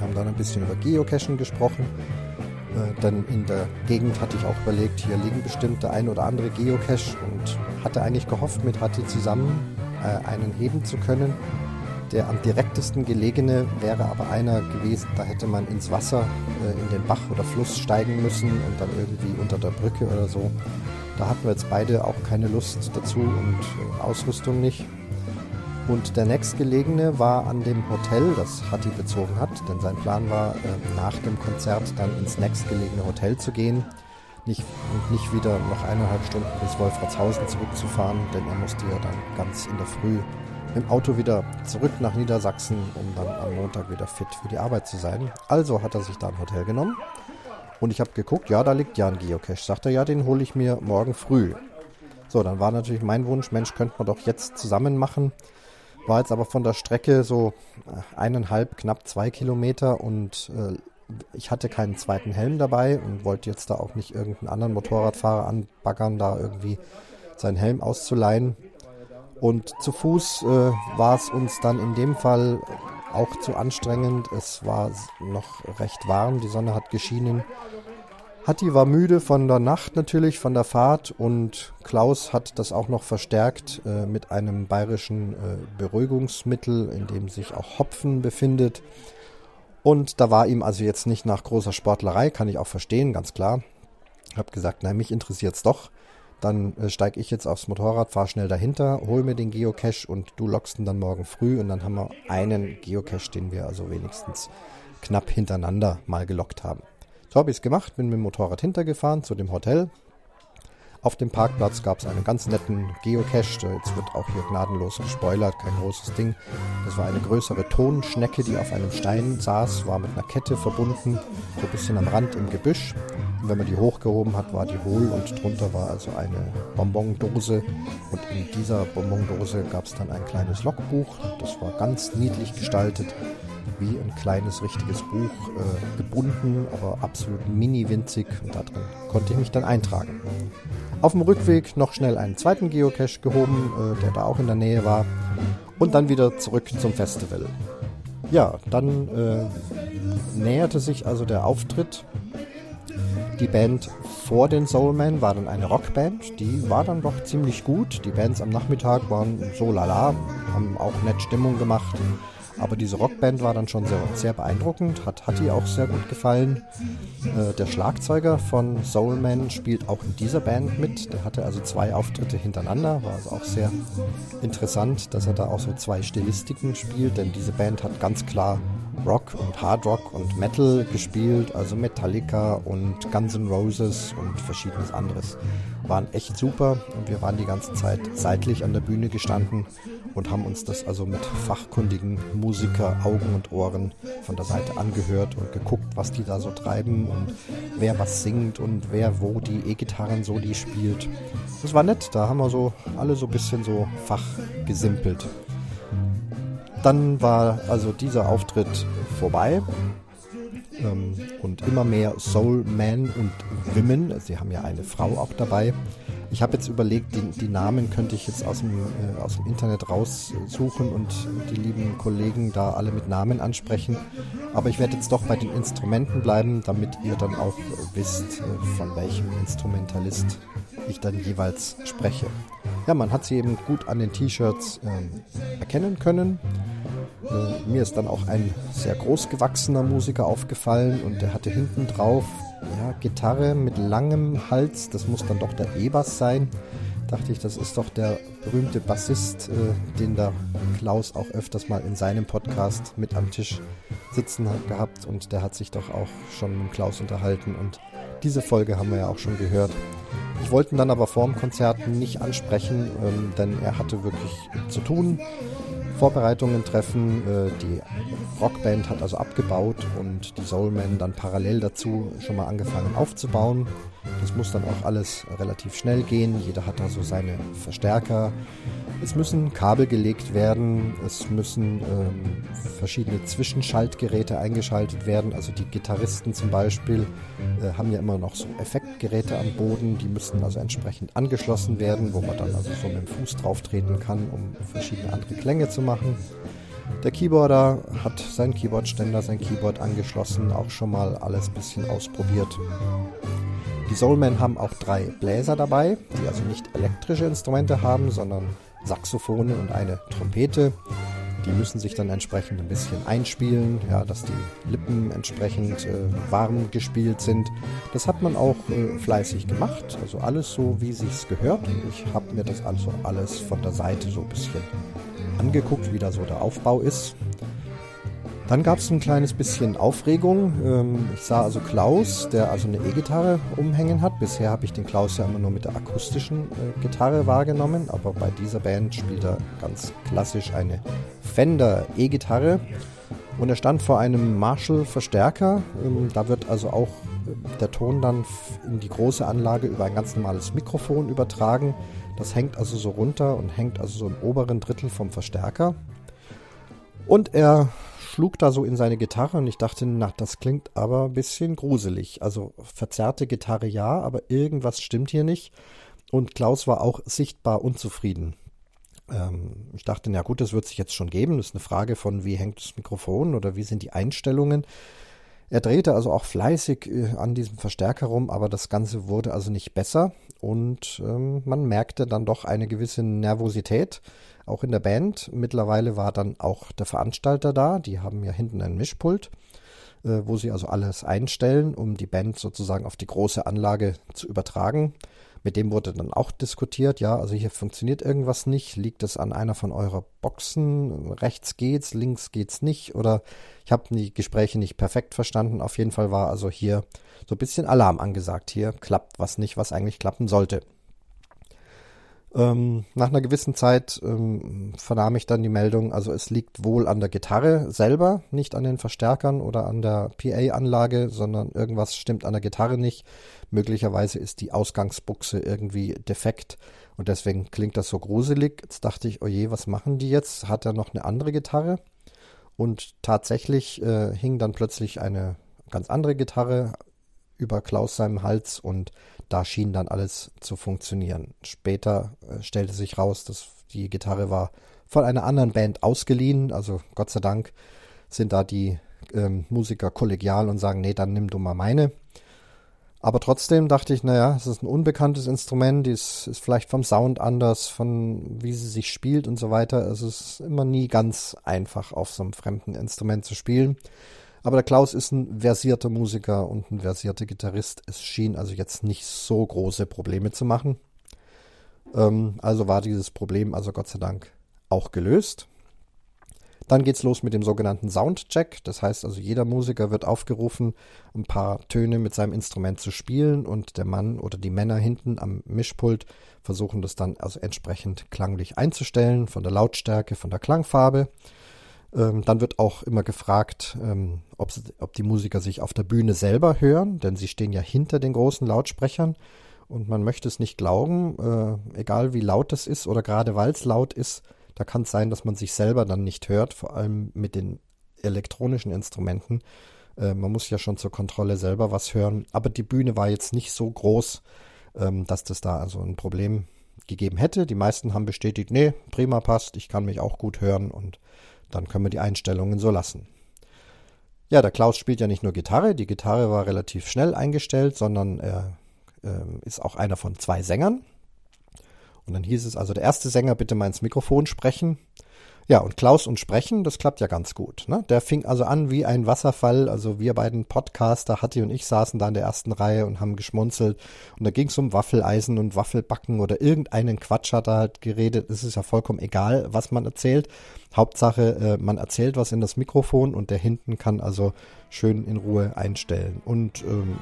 haben dann ein bisschen über Geocachen gesprochen. Äh, denn in der Gegend hatte ich auch überlegt, hier liegen bestimmt der ein oder andere Geocache und hatte eigentlich gehofft, mit Hattie zusammen äh, einen heben zu können. Der am direktesten gelegene wäre aber einer gewesen, da hätte man ins Wasser, äh, in den Bach oder Fluss steigen müssen und dann irgendwie unter der Brücke oder so. Da hatten wir jetzt beide auch keine Lust dazu und Ausrüstung nicht. Und der nächstgelegene war an dem Hotel, das Hatti bezogen hat, denn sein Plan war, äh, nach dem Konzert dann ins nächstgelegene Hotel zu gehen nicht, und nicht wieder noch eineinhalb Stunden bis Wolfratshausen zurückzufahren, denn er musste ja dann ganz in der Früh im Auto wieder zurück nach Niedersachsen, um dann am Montag wieder fit für die Arbeit zu sein. Also hat er sich da ein Hotel genommen und ich habe geguckt, ja, da liegt ja ein Geocache. Sagt er, ja, den hole ich mir morgen früh. So, dann war natürlich mein Wunsch, Mensch, könnte man doch jetzt zusammen machen. War jetzt aber von der Strecke so äh, eineinhalb, knapp zwei Kilometer und äh, ich hatte keinen zweiten Helm dabei und wollte jetzt da auch nicht irgendeinen anderen Motorradfahrer anbaggern, da irgendwie seinen Helm auszuleihen. Und zu Fuß äh, war es uns dann in dem Fall auch zu anstrengend. Es war noch recht warm, die Sonne hat geschienen. Hatti war müde von der Nacht natürlich, von der Fahrt und Klaus hat das auch noch verstärkt äh, mit einem bayerischen äh, Beruhigungsmittel, in dem sich auch Hopfen befindet. Und da war ihm also jetzt nicht nach großer Sportlerei, kann ich auch verstehen, ganz klar. Habe gesagt, nein, mich interessiert es doch. Dann äh, steige ich jetzt aufs Motorrad, fahre schnell dahinter, hol mir den Geocache und du lockst ihn dann morgen früh und dann haben wir einen Geocache, den wir also wenigstens knapp hintereinander mal gelockt haben. So habe ich es gemacht, bin mit dem Motorrad hintergefahren zu dem Hotel, auf dem Parkplatz gab es einen ganz netten Geocache. Jetzt wird auch hier gnadenlos gespoilert, kein großes Ding. Das war eine größere Tonschnecke, die auf einem Stein saß, war mit einer Kette verbunden, so ein bisschen am Rand im Gebüsch. Und wenn man die hochgehoben hat, war die hohl und drunter war also eine Bonbondose. Und in dieser Bonbondose gab es dann ein kleines Logbuch. Das war ganz niedlich gestaltet wie ein kleines richtiges Buch äh, gebunden, aber absolut mini winzig und da drin konnte ich mich dann eintragen. Auf dem Rückweg noch schnell einen zweiten Geocache gehoben, äh, der da auch in der Nähe war und dann wieder zurück zum Festival. Ja, dann äh, näherte sich also der Auftritt. Die Band vor den Soulmen war dann eine Rockband, die war dann doch ziemlich gut. Die Bands am Nachmittag waren so lala, haben auch nett Stimmung gemacht. Aber diese Rockband war dann schon sehr, sehr beeindruckend, hat Hattie auch sehr gut gefallen. Äh, der Schlagzeuger von Soulman spielt auch in dieser Band mit. Der hatte also zwei Auftritte hintereinander, war also auch sehr interessant, dass er da auch so zwei Stilistiken spielt, denn diese Band hat ganz klar Rock und Hard Rock und Metal gespielt, also Metallica und Guns N' Roses und verschiedenes anderes. Waren echt super und wir waren die ganze Zeit seitlich an der Bühne gestanden und haben uns das also mit fachkundigen Musiker Augen und Ohren von der Seite angehört und geguckt, was die da so treiben und wer was singt und wer wo die E-Gitarren so die spielt. Das war nett, da haben wir so alle so ein bisschen so fachgesimpelt. Dann war also dieser Auftritt vorbei ähm, und immer mehr Soul Men und Women, sie haben ja eine Frau auch dabei, ich habe jetzt überlegt, die, die, Namen könnte ich jetzt aus dem, äh, aus dem Internet raussuchen und die lieben Kollegen da alle mit Namen ansprechen. Aber ich werde jetzt doch bei den Instrumenten bleiben, damit ihr dann auch wisst, äh, von welchem Instrumentalist ich dann jeweils spreche. Ja, man hat sie eben gut an den T-Shirts äh, erkennen können. Mir ist dann auch ein sehr groß gewachsener Musiker aufgefallen und der hatte hinten drauf ja, Gitarre mit langem Hals, das muss dann doch der E-Bass sein. Dachte ich, das ist doch der berühmte Bassist, äh, den da Klaus auch öfters mal in seinem Podcast mit am Tisch sitzen hat gehabt und der hat sich doch auch schon mit Klaus unterhalten und diese Folge haben wir ja auch schon gehört. Ich wollte ihn dann aber vor dem Konzert nicht ansprechen, ähm, denn er hatte wirklich zu tun. Vorbereitungen treffen. Äh, die Rockband hat also abgebaut und die Soulmen dann parallel dazu schon mal angefangen aufzubauen. Das muss dann auch alles relativ schnell gehen. Jeder hat da so seine Verstärker. Es müssen Kabel gelegt werden. Es müssen ähm, verschiedene Zwischenschaltgeräte eingeschaltet werden. Also die Gitarristen zum Beispiel äh, haben ja immer noch so Effektgeräte am Boden. Die müssen also entsprechend angeschlossen werden, wo man dann also so mit dem Fuß drauf treten kann, um verschiedene andere Klänge zu machen. Der Keyboarder hat seinen Keyboardständer, sein Keyboard angeschlossen, auch schon mal alles ein bisschen ausprobiert. Die Soulmen haben auch drei Bläser dabei, die also nicht elektrische Instrumente haben, sondern Saxophone und eine Trompete. Die müssen sich dann entsprechend ein bisschen einspielen, ja, dass die Lippen entsprechend äh, warm gespielt sind. Das hat man auch äh, fleißig gemacht, also alles so, wie sich's gehört. Ich habe mir das also alles von der Seite so ein bisschen angeguckt, wie da so der Aufbau ist. Dann gab es ein kleines bisschen Aufregung. Ähm, ich sah also Klaus, der also eine E-Gitarre umhängen hat. Bisher habe ich den Klaus ja immer nur mit der akustischen äh, Gitarre wahrgenommen, aber bei dieser Band spielt er ganz klassisch eine Fender E-Gitarre. Und er stand vor einem Marshall-Verstärker. Ähm, da wird also auch äh, der Ton dann in die große Anlage über ein ganz normales Mikrofon übertragen. Das hängt also so runter und hängt also so im oberen Drittel vom Verstärker. Und er schlug da so in seine Gitarre und ich dachte, na, das klingt aber ein bisschen gruselig. Also verzerrte Gitarre ja, aber irgendwas stimmt hier nicht. Und Klaus war auch sichtbar unzufrieden. Ähm, ich dachte, na gut, das wird sich jetzt schon geben. Das ist eine Frage von, wie hängt das Mikrofon oder wie sind die Einstellungen. Er drehte also auch fleißig äh, an diesem Verstärker rum, aber das Ganze wurde also nicht besser und ähm, man merkte dann doch eine gewisse Nervosität auch in der Band. Mittlerweile war dann auch der Veranstalter da. Die haben ja hinten ein Mischpult, äh, wo sie also alles einstellen, um die Band sozusagen auf die große Anlage zu übertragen. Mit dem wurde dann auch diskutiert, ja, also hier funktioniert irgendwas nicht, liegt es an einer von eurer Boxen, rechts geht's, links geht's nicht oder ich habe die Gespräche nicht perfekt verstanden. Auf jeden Fall war also hier so ein bisschen Alarm angesagt. Hier klappt was nicht, was eigentlich klappen sollte. Ähm, nach einer gewissen Zeit ähm, vernahm ich dann die Meldung, also es liegt wohl an der Gitarre selber, nicht an den Verstärkern oder an der PA-Anlage, sondern irgendwas stimmt an der Gitarre nicht. Möglicherweise ist die Ausgangsbuchse irgendwie defekt und deswegen klingt das so gruselig. Jetzt dachte ich, oje, was machen die jetzt? Hat er noch eine andere Gitarre? Und tatsächlich äh, hing dann plötzlich eine ganz andere Gitarre über Klaus seinem Hals und da schien dann alles zu funktionieren. Später äh, stellte sich raus, dass die Gitarre war von einer anderen Band ausgeliehen. Also Gott sei Dank sind da die ähm, Musiker kollegial und sagen, nee, dann nimm du mal meine. Aber trotzdem dachte ich, naja, es ist ein unbekanntes Instrument, es ist vielleicht vom Sound anders, von wie sie sich spielt und so weiter. Es ist immer nie ganz einfach, auf so einem fremden Instrument zu spielen. Aber der Klaus ist ein versierter Musiker und ein versierter Gitarrist. Es schien also jetzt nicht so große Probleme zu machen. Ähm, also war dieses Problem also Gott sei Dank auch gelöst. Dann geht's los mit dem sogenannten Soundcheck. Das heißt also, jeder Musiker wird aufgerufen, ein paar Töne mit seinem Instrument zu spielen und der Mann oder die Männer hinten am Mischpult versuchen das dann also entsprechend klanglich einzustellen, von der Lautstärke, von der Klangfarbe. Ähm, dann wird auch immer gefragt, ähm, ob, ob die Musiker sich auf der Bühne selber hören, denn sie stehen ja hinter den großen Lautsprechern und man möchte es nicht glauben, äh, egal wie laut es ist oder gerade weil es laut ist, da kann es sein, dass man sich selber dann nicht hört, vor allem mit den elektronischen Instrumenten. Äh, man muss ja schon zur Kontrolle selber was hören, aber die Bühne war jetzt nicht so groß, ähm, dass das da also ein Problem gegeben hätte. Die meisten haben bestätigt, nee, prima passt, ich kann mich auch gut hören und dann können wir die Einstellungen so lassen. Ja, der Klaus spielt ja nicht nur Gitarre, die Gitarre war relativ schnell eingestellt, sondern er äh, ist auch einer von zwei Sängern. Und dann hieß es also, der erste Sänger bitte mal ins Mikrofon sprechen. Ja, und Klaus und Sprechen, das klappt ja ganz gut. Ne? Der fing also an wie ein Wasserfall. Also wir beiden Podcaster, Hatti und ich, saßen da in der ersten Reihe und haben geschmunzelt. Und da ging es um Waffeleisen und Waffelbacken oder irgendeinen Quatsch hat er halt geredet. Es ist ja vollkommen egal, was man erzählt. Hauptsache, äh, man erzählt was in das Mikrofon und der hinten kann also schön in Ruhe einstellen. Und ähm,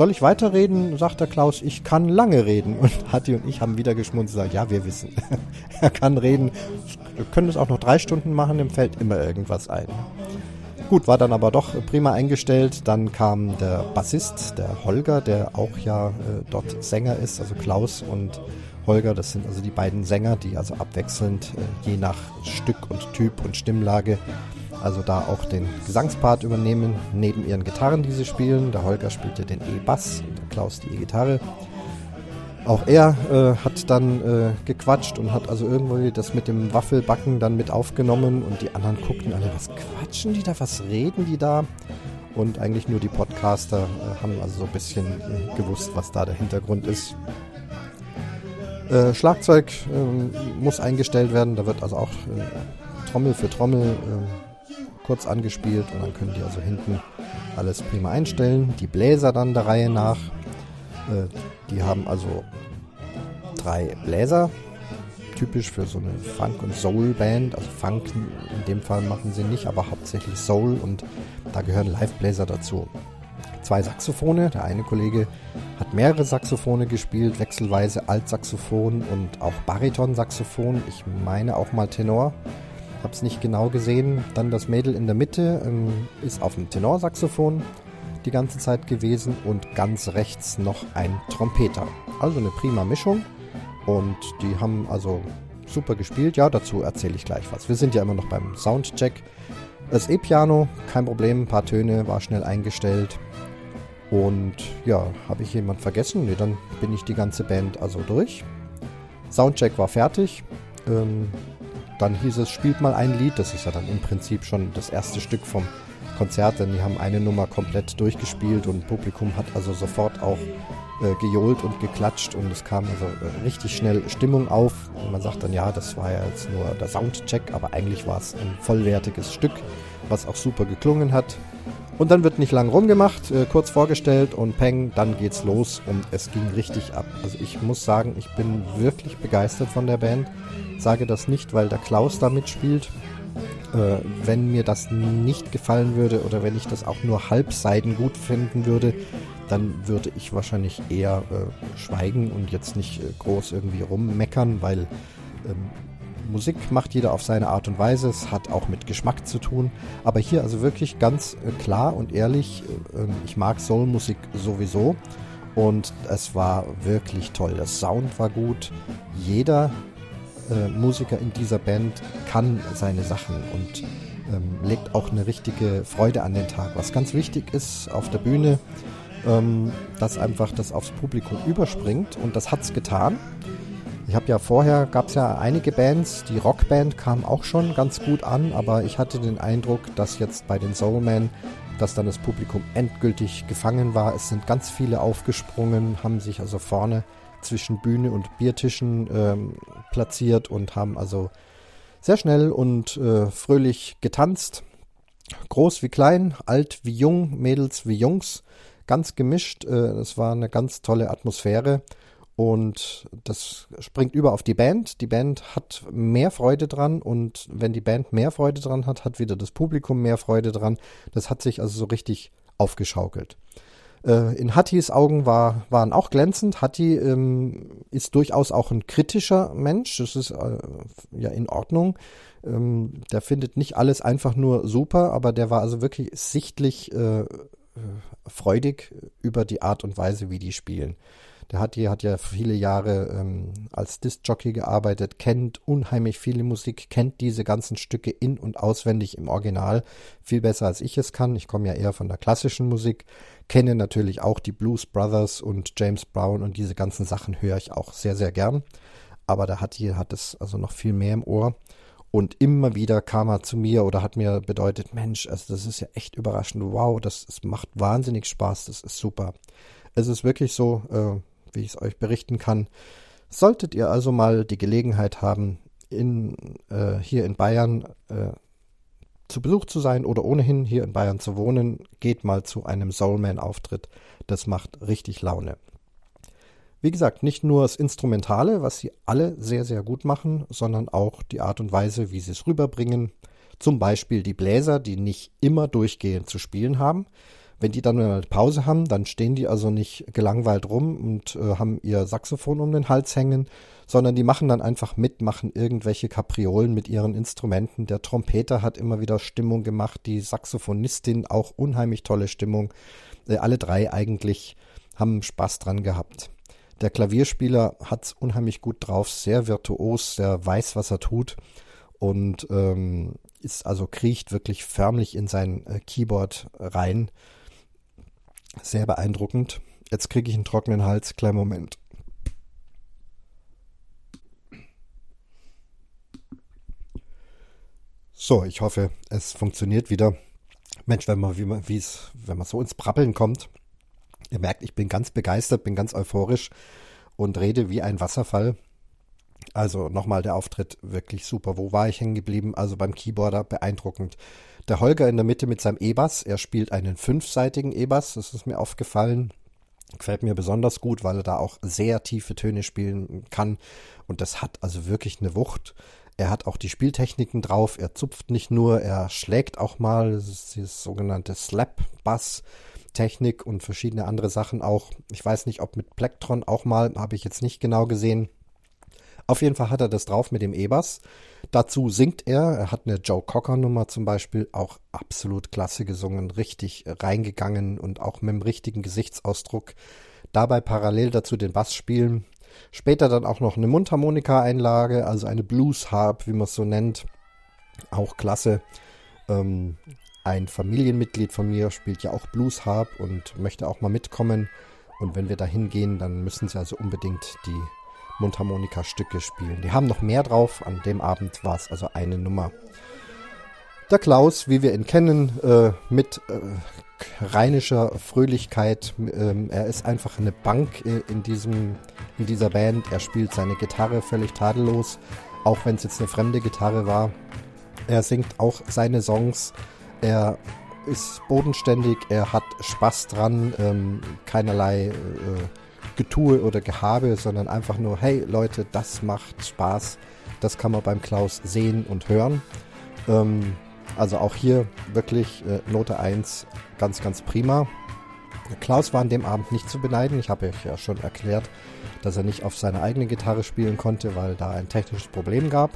soll ich weiterreden? sagt der Klaus, ich kann lange reden. Und Hatti und ich haben wieder geschmunzelt, ja, wir wissen. [LAUGHS] er kann reden. Wir können es auch noch drei Stunden machen, ihm fällt immer irgendwas ein. Gut, war dann aber doch prima eingestellt. Dann kam der Bassist, der Holger, der auch ja äh, dort Sänger ist, also Klaus und Holger, das sind also die beiden Sänger, die also abwechselnd äh, je nach Stück und Typ und Stimmlage also da auch den Gesangspart übernehmen, neben ihren Gitarren, die sie spielen. Der Holger spielte den E-Bass, der Klaus die E-Gitarre. Auch er äh, hat dann äh, gequatscht und hat also irgendwie das mit dem Waffelbacken dann mit aufgenommen und die anderen guckten alle, was quatschen die da, was reden die da? Und eigentlich nur die Podcaster äh, haben also so ein bisschen äh, gewusst, was da der Hintergrund ist. Äh, Schlagzeug ähm, muss eingestellt werden, da wird also auch äh, Trommel für Trommel äh, kurz angespielt und dann können die also hinten alles prima einstellen. Die Bläser dann der Reihe nach. Äh, die haben also drei Bläser, typisch für so eine Funk- und Soul-Band. Also Funk in dem Fall machen sie nicht, aber hauptsächlich Soul und da gehören Live-Bläser dazu. Zwei Saxophone, der eine Kollege hat mehrere Saxophone gespielt, wechselweise Altsaxophon und auch Bariton-Saxophon. Ich meine auch mal Tenor. Hab's nicht genau gesehen. Dann das Mädel in der Mitte ähm, ist auf dem Tenorsaxophon die ganze Zeit gewesen und ganz rechts noch ein Trompeter. Also eine prima Mischung. Und die haben also super gespielt. Ja, dazu erzähle ich gleich was. Wir sind ja immer noch beim Soundcheck. Das E-Piano, kein Problem, ein paar Töne, war schnell eingestellt. Und ja, habe ich jemand vergessen? Ne, dann bin ich die ganze Band also durch. Soundcheck war fertig. Ähm, dann hieß es, spielt mal ein Lied. Das ist ja dann im Prinzip schon das erste Stück vom Konzert, denn die haben eine Nummer komplett durchgespielt und Publikum hat also sofort auch äh, gejohlt und geklatscht und es kam also äh, richtig schnell Stimmung auf. Und man sagt dann, ja, das war ja jetzt nur der Soundcheck, aber eigentlich war es ein vollwertiges Stück, was auch super geklungen hat. Und dann wird nicht lang rumgemacht, äh, kurz vorgestellt und peng, dann geht's los und es ging richtig ab. Also ich muss sagen, ich bin wirklich begeistert von der Band. Sage das nicht, weil der Klaus da mitspielt. Äh, wenn mir das nicht gefallen würde oder wenn ich das auch nur halbseiden gut finden würde, dann würde ich wahrscheinlich eher äh, schweigen und jetzt nicht äh, groß irgendwie rummeckern, weil ähm, Musik macht jeder auf seine Art und Weise. Es hat auch mit Geschmack zu tun. Aber hier also wirklich ganz äh, klar und ehrlich, äh, ähm, ich mag Soulmusik sowieso. Und es war wirklich toll. Der Sound war gut. Jeder äh, Musiker in dieser Band kann seine Sachen und ähm, legt auch eine richtige Freude an den Tag. Was ganz wichtig ist auf der Bühne, ähm, dass einfach das aufs Publikum überspringt und das hat's getan. Ich habe ja vorher, gab es ja einige Bands, die Rockband kam auch schon ganz gut an, aber ich hatte den Eindruck, dass jetzt bei den Soulmen, dass dann das Publikum endgültig gefangen war. Es sind ganz viele aufgesprungen, haben sich also vorne zwischen Bühne und Biertischen ähm, platziert und haben also sehr schnell und äh, fröhlich getanzt. Groß wie klein, alt wie jung, Mädels wie Jungs, ganz gemischt. Äh, es war eine ganz tolle Atmosphäre und das springt über auf die Band. Die Band hat mehr Freude dran und wenn die Band mehr Freude dran hat, hat wieder das Publikum mehr Freude dran. Das hat sich also so richtig aufgeschaukelt. Äh, in Hattis Augen war, waren auch glänzend. Hatti ähm, ist durchaus auch ein kritischer Mensch. Das ist äh, ja in Ordnung. Ähm, der findet nicht alles einfach nur super, aber der war also wirklich sichtlich äh, äh freudig über die Art und Weise, wie die spielen. Der hat, die hat ja viele Jahre ähm, als Disc-Jockey gearbeitet, kennt unheimlich viele Musik, kennt diese ganzen Stücke in- und auswendig im Original viel besser als ich es kann. Ich komme ja eher von der klassischen Musik, kenne natürlich auch die Blues Brothers und James Brown und diese ganzen Sachen höre ich auch sehr, sehr gern. Aber der hat hier hat es also noch viel mehr im Ohr. Und immer wieder kam er zu mir oder hat mir bedeutet, Mensch, also das ist ja echt überraschend. Wow, das, das macht wahnsinnig Spaß, das ist super. Es ist wirklich so, äh, wie ich es euch berichten kann. Solltet ihr also mal die Gelegenheit haben, in, äh, hier in Bayern äh, zu Besuch zu sein oder ohnehin hier in Bayern zu wohnen, geht mal zu einem Soulman-Auftritt. Das macht richtig Laune. Wie gesagt, nicht nur das Instrumentale, was sie alle sehr, sehr gut machen, sondern auch die Art und Weise, wie sie es rüberbringen. Zum Beispiel die Bläser, die nicht immer durchgehend zu spielen haben. Wenn die dann eine Pause haben, dann stehen die also nicht gelangweilt rum und äh, haben ihr Saxophon um den Hals hängen, sondern die machen dann einfach mit, machen irgendwelche Kapriolen mit ihren Instrumenten. Der Trompeter hat immer wieder Stimmung gemacht, die Saxophonistin auch unheimlich tolle Stimmung. Äh, alle drei eigentlich haben Spaß dran gehabt. Der Klavierspieler hat's unheimlich gut drauf, sehr virtuos, der weiß, was er tut und ähm, ist also kriecht wirklich förmlich in sein äh, Keyboard rein sehr beeindruckend. Jetzt kriege ich einen trockenen Hals. Kleinen Moment. So, ich hoffe, es funktioniert wieder. Mensch, wenn man, wie man, wie es, wenn man so ins Brabbeln kommt, ihr merkt, ich bin ganz begeistert, bin ganz euphorisch und rede wie ein Wasserfall. Also nochmal der Auftritt wirklich super. Wo war ich hängen geblieben? Also beim Keyboarder beeindruckend. Der Holger in der Mitte mit seinem E-Bass. Er spielt einen fünfseitigen E-Bass. Das ist mir aufgefallen. Gefällt mir besonders gut, weil er da auch sehr tiefe Töne spielen kann. Und das hat also wirklich eine Wucht. Er hat auch die Spieltechniken drauf. Er zupft nicht nur, er schlägt auch mal. Das ist die sogenannte Slap-Bass-Technik und verschiedene andere Sachen auch. Ich weiß nicht, ob mit Plektron auch mal, habe ich jetzt nicht genau gesehen. Auf jeden Fall hat er das drauf mit dem E-Bass. Dazu singt er. Er hat eine Joe Cocker Nummer zum Beispiel auch absolut klasse gesungen, richtig reingegangen und auch mit dem richtigen Gesichtsausdruck. Dabei parallel dazu den Bass spielen. Später dann auch noch eine Mundharmonika-Einlage, also eine Blues-Harp, wie man es so nennt. Auch klasse. Ähm, ein Familienmitglied von mir spielt ja auch Blues-Harp und möchte auch mal mitkommen. Und wenn wir da hingehen, dann müssen sie also unbedingt die Mundharmonika-Stücke spielen. Die haben noch mehr drauf. An dem Abend war es also eine Nummer. Der Klaus, wie wir ihn kennen, äh, mit äh, rheinischer Fröhlichkeit. Ähm, er ist einfach eine Bank äh, in, diesem, in dieser Band. Er spielt seine Gitarre völlig tadellos, auch wenn es jetzt eine fremde Gitarre war. Er singt auch seine Songs. Er ist bodenständig, er hat Spaß dran, ähm, keinerlei äh, Getue oder Gehabe, sondern einfach nur, hey Leute, das macht Spaß. Das kann man beim Klaus sehen und hören. Ähm, also auch hier wirklich äh, Note 1, ganz, ganz prima. Klaus war an dem Abend nicht zu beneiden. Ich habe euch ja schon erklärt, dass er nicht auf seiner eigenen Gitarre spielen konnte, weil da ein technisches Problem gab.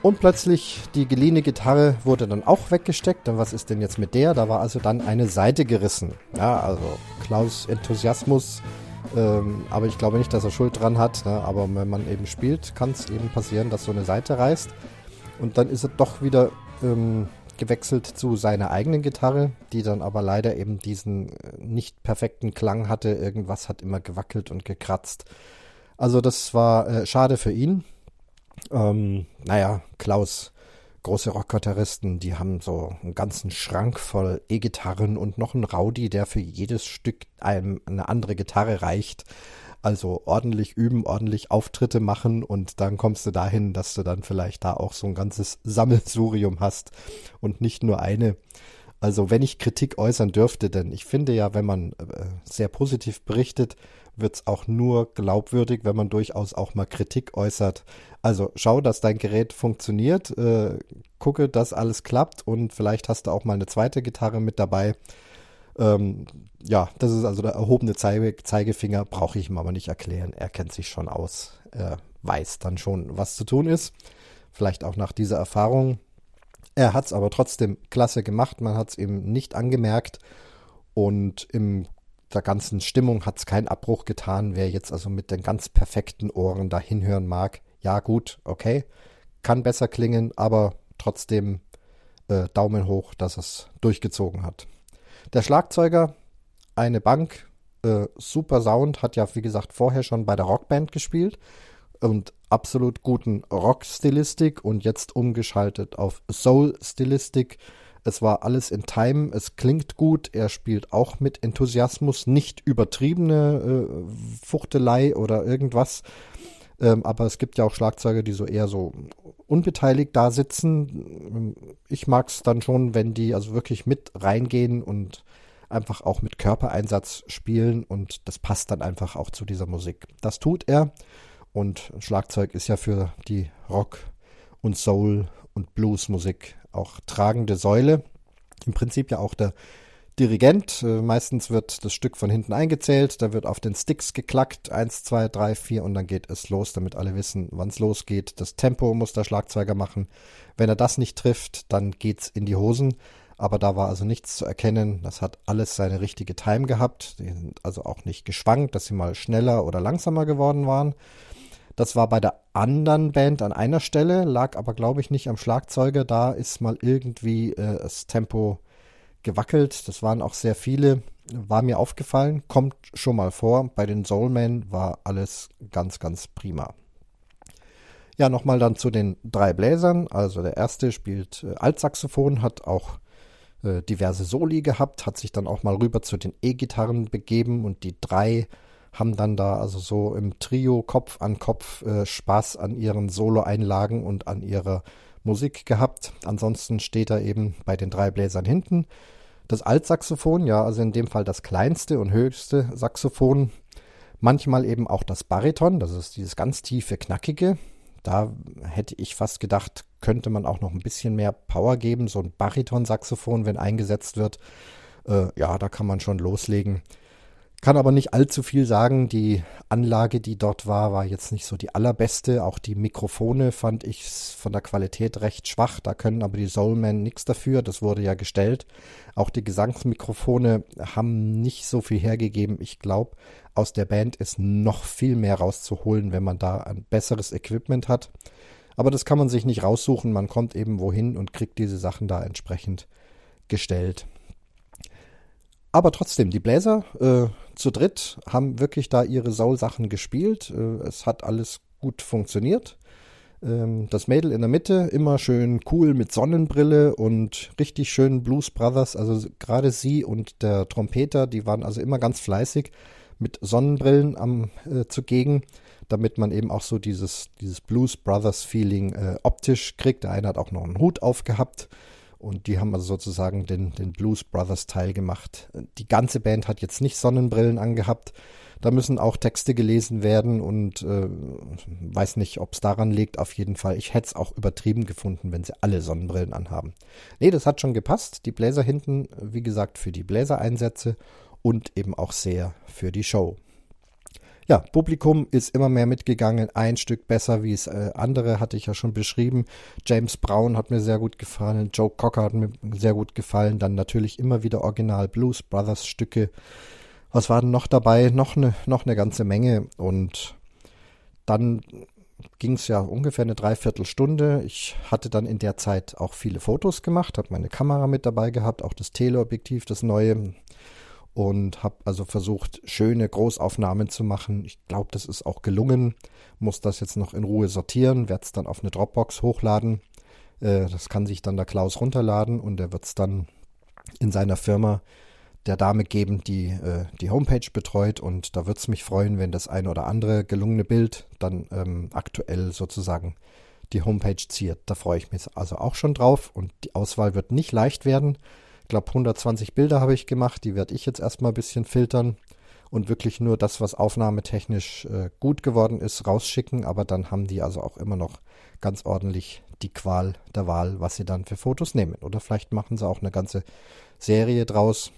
Und plötzlich die geliehene Gitarre wurde dann auch weggesteckt. Und was ist denn jetzt mit der? Da war also dann eine Seite gerissen. Ja, also Klaus Enthusiasmus ähm, aber ich glaube nicht, dass er Schuld dran hat. Ne? Aber wenn man eben spielt, kann es eben passieren, dass so eine Seite reißt. Und dann ist er doch wieder ähm, gewechselt zu seiner eigenen Gitarre, die dann aber leider eben diesen äh, nicht perfekten Klang hatte. Irgendwas hat immer gewackelt und gekratzt. Also das war äh, schade für ihn. Ähm, naja, Klaus große Rockgitarristen, die haben so einen ganzen Schrank voll E-Gitarren und noch einen Raudi, der für jedes Stück einem eine andere Gitarre reicht. Also ordentlich üben, ordentlich Auftritte machen und dann kommst du dahin, dass du dann vielleicht da auch so ein ganzes Sammelsurium hast und nicht nur eine. Also wenn ich Kritik äußern dürfte, denn ich finde ja, wenn man äh, sehr positiv berichtet, wird es auch nur glaubwürdig, wenn man durchaus auch mal Kritik äußert. Also schau, dass dein Gerät funktioniert, äh, gucke, dass alles klappt und vielleicht hast du auch mal eine zweite Gitarre mit dabei. Ähm, ja, das ist also der erhobene Zeige Zeigefinger, brauche ich ihm aber nicht erklären. Er kennt sich schon aus, er weiß dann schon, was zu tun ist. Vielleicht auch nach dieser Erfahrung. Er hat es aber trotzdem klasse gemacht, man hat es ihm nicht angemerkt. Und im der ganzen Stimmung hat es keinen Abbruch getan. Wer jetzt also mit den ganz perfekten Ohren da hinhören mag, ja gut, okay, kann besser klingen, aber trotzdem äh, Daumen hoch, dass es durchgezogen hat. Der Schlagzeuger, eine Bank, äh, super Sound, hat ja wie gesagt vorher schon bei der Rockband gespielt und absolut guten Rock-Stilistik und jetzt umgeschaltet auf Soul-Stilistik es war alles in Time, es klingt gut, er spielt auch mit Enthusiasmus, nicht übertriebene äh, Fuchtelei oder irgendwas. Ähm, aber es gibt ja auch Schlagzeuger, die so eher so unbeteiligt da sitzen. Ich mag es dann schon, wenn die also wirklich mit reingehen und einfach auch mit Körpereinsatz spielen und das passt dann einfach auch zu dieser Musik. Das tut er und Schlagzeug ist ja für die Rock- und Soul- und Bluesmusik auch tragende Säule. Im Prinzip ja auch der Dirigent. Äh, meistens wird das Stück von hinten eingezählt, da wird auf den Sticks geklackt. Eins, zwei, drei, vier und dann geht es los, damit alle wissen, wann es losgeht. Das Tempo muss der Schlagzeuger machen. Wenn er das nicht trifft, dann geht's in die Hosen. Aber da war also nichts zu erkennen. Das hat alles seine richtige Time gehabt. Die sind also auch nicht geschwankt, dass sie mal schneller oder langsamer geworden waren. Das war bei der anderen Band an einer Stelle, lag aber, glaube ich, nicht am Schlagzeuger. Da ist mal irgendwie äh, das Tempo gewackelt. Das waren auch sehr viele. War mir aufgefallen, kommt schon mal vor. Bei den Soulmen war alles ganz, ganz prima. Ja, nochmal dann zu den drei Bläsern. Also der erste spielt äh, Altsaxophon, hat auch äh, diverse Soli gehabt, hat sich dann auch mal rüber zu den E-Gitarren begeben und die drei haben dann da also so im Trio Kopf an Kopf äh, Spaß an ihren Solo-Einlagen und an ihrer Musik gehabt. Ansonsten steht da eben bei den drei Bläsern hinten das Altsaxophon, ja, also in dem Fall das kleinste und höchste Saxophon. Manchmal eben auch das Bariton, das ist dieses ganz tiefe, knackige. Da hätte ich fast gedacht, könnte man auch noch ein bisschen mehr Power geben. So ein Bariton-Saxophon, wenn eingesetzt wird, äh, ja, da kann man schon loslegen. Kann aber nicht allzu viel sagen. Die Anlage, die dort war, war jetzt nicht so die allerbeste. Auch die Mikrofone fand ich von der Qualität recht schwach. Da können aber die Soulmen nichts dafür. Das wurde ja gestellt. Auch die Gesangsmikrofone haben nicht so viel hergegeben. Ich glaube, aus der Band ist noch viel mehr rauszuholen, wenn man da ein besseres Equipment hat. Aber das kann man sich nicht raussuchen. Man kommt eben wohin und kriegt diese Sachen da entsprechend gestellt. Aber trotzdem, die Bläser äh, zu dritt haben wirklich da ihre Soul-Sachen gespielt. Äh, es hat alles gut funktioniert. Ähm, das Mädel in der Mitte immer schön cool mit Sonnenbrille und richtig schön Blues Brothers. Also gerade sie und der Trompeter, die waren also immer ganz fleißig mit Sonnenbrillen am äh, zugegen, damit man eben auch so dieses, dieses Blues Brothers Feeling äh, optisch kriegt. Der eine hat auch noch einen Hut aufgehabt und die haben also sozusagen den, den Blues Brothers Teil gemacht. Die ganze Band hat jetzt nicht Sonnenbrillen angehabt. Da müssen auch Texte gelesen werden und äh, weiß nicht, ob es daran liegt. Auf jeden Fall, ich hätte es auch übertrieben gefunden, wenn sie alle Sonnenbrillen anhaben. Nee, das hat schon gepasst. Die Bläser hinten, wie gesagt, für die Bläsereinsätze und eben auch sehr für die Show. Ja, Publikum ist immer mehr mitgegangen, ein Stück besser wie es äh, andere, hatte ich ja schon beschrieben. James Brown hat mir sehr gut gefallen, Joe Cocker hat mir sehr gut gefallen, dann natürlich immer wieder Original Blues Brothers Stücke. Was war denn noch dabei? Noch eine, noch eine ganze Menge und dann ging es ja ungefähr eine Dreiviertelstunde. Ich hatte dann in der Zeit auch viele Fotos gemacht, habe meine Kamera mit dabei gehabt, auch das Teleobjektiv, das neue und habe also versucht, schöne Großaufnahmen zu machen. Ich glaube, das ist auch gelungen. Muss das jetzt noch in Ruhe sortieren, werde es dann auf eine Dropbox hochladen. Äh, das kann sich dann der Klaus runterladen und er wird es dann in seiner Firma der Dame geben, die äh, die Homepage betreut. Und da würde es mich freuen, wenn das eine oder andere gelungene Bild dann ähm, aktuell sozusagen die Homepage ziert. Da freue ich mich also auch schon drauf. Und die Auswahl wird nicht leicht werden. Ich glaube, 120 Bilder habe ich gemacht. Die werde ich jetzt erstmal ein bisschen filtern und wirklich nur das, was aufnahmetechnisch äh, gut geworden ist, rausschicken. Aber dann haben die also auch immer noch ganz ordentlich die Qual der Wahl, was sie dann für Fotos nehmen. Oder vielleicht machen sie auch eine ganze Serie draus.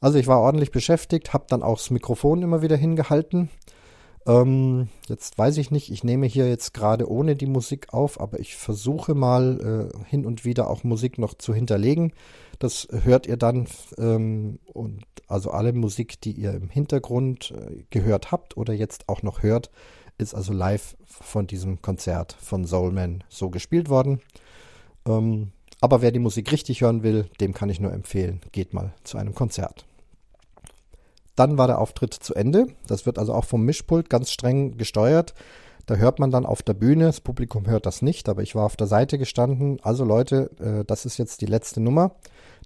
Also ich war ordentlich beschäftigt, habe dann auch das Mikrofon immer wieder hingehalten ähm, jetzt weiß ich nicht, ich nehme hier jetzt gerade ohne die Musik auf, aber ich versuche mal äh, hin und wieder auch Musik noch zu hinterlegen. Das hört ihr dann ähm, und also alle Musik, die ihr im Hintergrund äh, gehört habt oder jetzt auch noch hört, ist also live von diesem Konzert von Soulman so gespielt worden. Ähm, aber wer die Musik richtig hören will, dem kann ich nur empfehlen, geht mal zu einem Konzert. Dann war der Auftritt zu Ende. Das wird also auch vom Mischpult ganz streng gesteuert. Da hört man dann auf der Bühne, das Publikum hört das nicht, aber ich war auf der Seite gestanden. Also Leute, äh, das ist jetzt die letzte Nummer,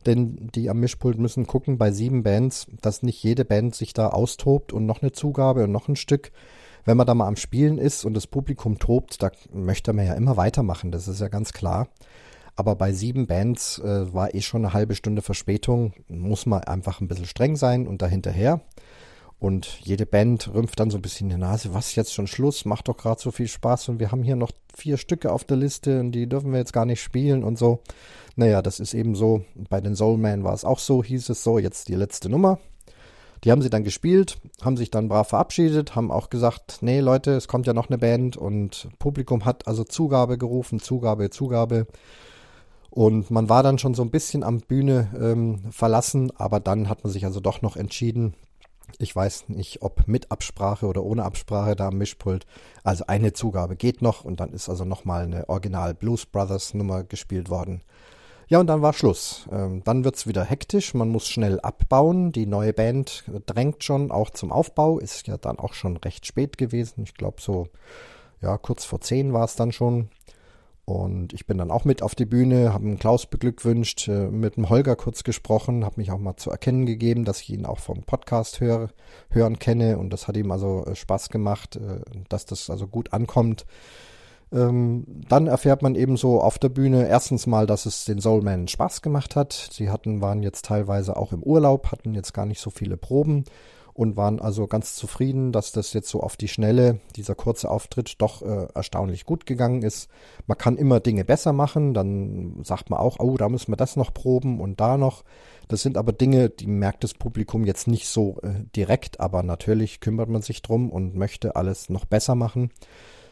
denn die am Mischpult müssen gucken bei sieben Bands, dass nicht jede Band sich da austobt und noch eine Zugabe und noch ein Stück. Wenn man da mal am Spielen ist und das Publikum tobt, da möchte man ja immer weitermachen, das ist ja ganz klar. Aber bei sieben Bands äh, war eh schon eine halbe Stunde Verspätung. Muss man einfach ein bisschen streng sein und dahinterher. Und jede Band rümpft dann so ein bisschen die Nase, was jetzt schon Schluss, macht doch gerade so viel Spaß und wir haben hier noch vier Stücke auf der Liste und die dürfen wir jetzt gar nicht spielen und so. Naja, das ist eben so. Bei den Soulman war es auch so, hieß es so, jetzt die letzte Nummer. Die haben sie dann gespielt, haben sich dann brav verabschiedet, haben auch gesagt, nee Leute, es kommt ja noch eine Band und Publikum hat also Zugabe gerufen, Zugabe, Zugabe. Und man war dann schon so ein bisschen am Bühne ähm, verlassen, aber dann hat man sich also doch noch entschieden, ich weiß nicht, ob mit Absprache oder ohne Absprache da am Mischpult. Also eine Zugabe geht noch und dann ist also nochmal eine Original Blues Brothers Nummer gespielt worden. Ja, und dann war Schluss. Ähm, dann wird's wieder hektisch, man muss schnell abbauen. Die neue Band drängt schon auch zum Aufbau, ist ja dann auch schon recht spät gewesen. Ich glaube so, ja, kurz vor zehn war es dann schon. Und ich bin dann auch mit auf die Bühne, habe Klaus beglückwünscht, äh, mit dem Holger kurz gesprochen, habe mich auch mal zu erkennen gegeben, dass ich ihn auch vom Podcast höre, hören kenne. Und das hat ihm also äh, Spaß gemacht, äh, dass das also gut ankommt. Ähm, dann erfährt man eben so auf der Bühne erstens mal, dass es den Soulman Spaß gemacht hat. Sie hatten, waren jetzt teilweise auch im Urlaub, hatten jetzt gar nicht so viele Proben und waren also ganz zufrieden, dass das jetzt so auf die Schnelle, dieser kurze Auftritt, doch äh, erstaunlich gut gegangen ist. Man kann immer Dinge besser machen, dann sagt man auch, oh, da müssen wir das noch proben und da noch. Das sind aber Dinge, die merkt das Publikum jetzt nicht so äh, direkt, aber natürlich kümmert man sich drum und möchte alles noch besser machen.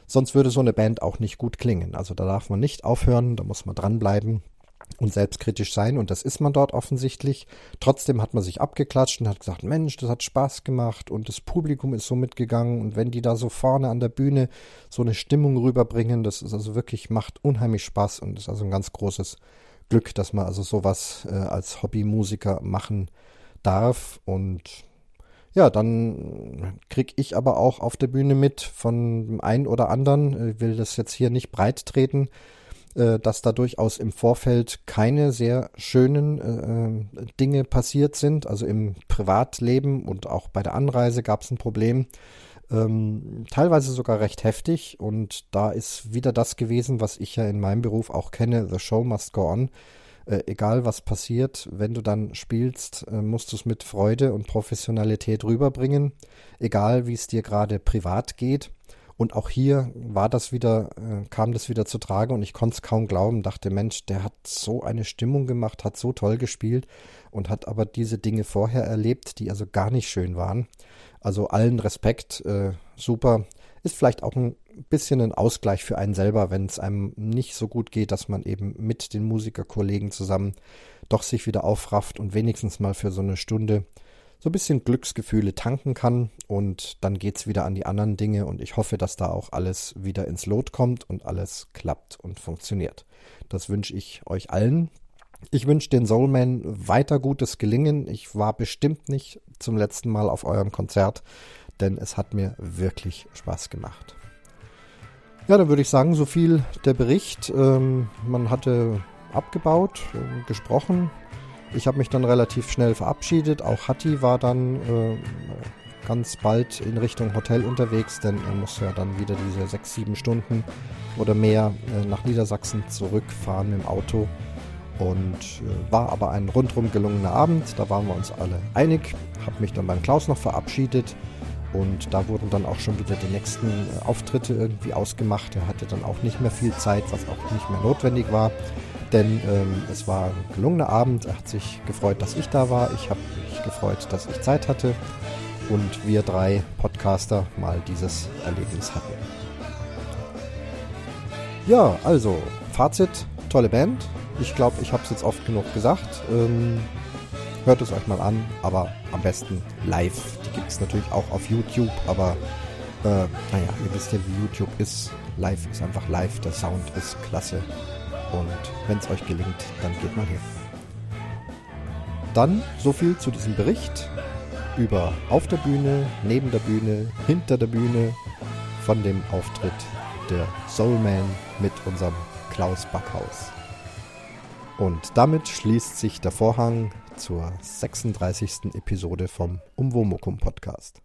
Sonst würde so eine Band auch nicht gut klingen. Also da darf man nicht aufhören, da muss man dranbleiben und selbstkritisch sein. Und das ist man dort offensichtlich. Trotzdem hat man sich abgeklatscht und hat gesagt, Mensch, das hat Spaß gemacht und das Publikum ist so mitgegangen. Und wenn die da so vorne an der Bühne so eine Stimmung rüberbringen, das ist also wirklich, macht unheimlich Spaß und ist also ein ganz großes Glück, dass man also sowas äh, als Hobbymusiker machen darf. Und ja, dann krieg ich aber auch auf der Bühne mit von dem einen oder anderen, ich will das jetzt hier nicht breit treten, äh, dass da durchaus im Vorfeld keine sehr schönen äh, Dinge passiert sind. Also im Privatleben und auch bei der Anreise gab es ein Problem. Ähm, teilweise sogar recht heftig und da ist wieder das gewesen, was ich ja in meinem Beruf auch kenne, The Show Must Go On. Äh, egal was passiert, wenn du dann spielst, äh, musst du es mit Freude und Professionalität rüberbringen, egal wie es dir gerade privat geht. Und auch hier war das wieder, äh, kam das wieder zu Trage und ich konnte es kaum glauben, dachte, Mensch, der hat so eine Stimmung gemacht, hat so toll gespielt und hat aber diese Dinge vorher erlebt, die also gar nicht schön waren. Also allen Respekt, äh, super. Ist vielleicht auch ein bisschen ein Ausgleich für einen selber, wenn es einem nicht so gut geht, dass man eben mit den Musikerkollegen zusammen doch sich wieder aufrafft und wenigstens mal für so eine Stunde so ein bisschen Glücksgefühle tanken kann und dann geht's wieder an die anderen Dinge und ich hoffe, dass da auch alles wieder ins Lot kommt und alles klappt und funktioniert. Das wünsche ich euch allen. Ich wünsche den Soulman weiter gutes Gelingen. Ich war bestimmt nicht zum letzten Mal auf eurem Konzert, denn es hat mir wirklich Spaß gemacht. Ja, dann würde ich sagen, so viel der Bericht. Ähm, man hatte abgebaut, äh, gesprochen, ich habe mich dann relativ schnell verabschiedet. Auch Hatti war dann äh, ganz bald in Richtung Hotel unterwegs, denn er musste ja dann wieder diese sechs, sieben Stunden oder mehr äh, nach Niedersachsen zurückfahren dem Auto. Und äh, war aber ein rundrum gelungener Abend. Da waren wir uns alle einig. Habe mich dann beim Klaus noch verabschiedet. Und da wurden dann auch schon wieder die nächsten äh, Auftritte irgendwie ausgemacht. Er hatte dann auch nicht mehr viel Zeit, was auch nicht mehr notwendig war denn ähm, es war ein gelungener Abend. Er hat sich gefreut, dass ich da war. Ich habe mich gefreut, dass ich Zeit hatte und wir drei Podcaster mal dieses Erlebnis hatten. Ja, also Fazit, tolle Band. Ich glaube, ich habe es jetzt oft genug gesagt. Ähm, hört es euch mal an, aber am besten live. Die gibt es natürlich auch auf YouTube, aber äh, naja, ihr wisst ja, wie YouTube ist. Live ist einfach live, der Sound ist klasse. Und wenn es euch gelingt, dann geht mal hin. Dann so viel zu diesem Bericht über auf der Bühne, neben der Bühne, hinter der Bühne von dem Auftritt der Soulman mit unserem Klaus Backhaus. Und damit schließt sich der Vorhang zur 36. Episode vom Umwomukum Podcast.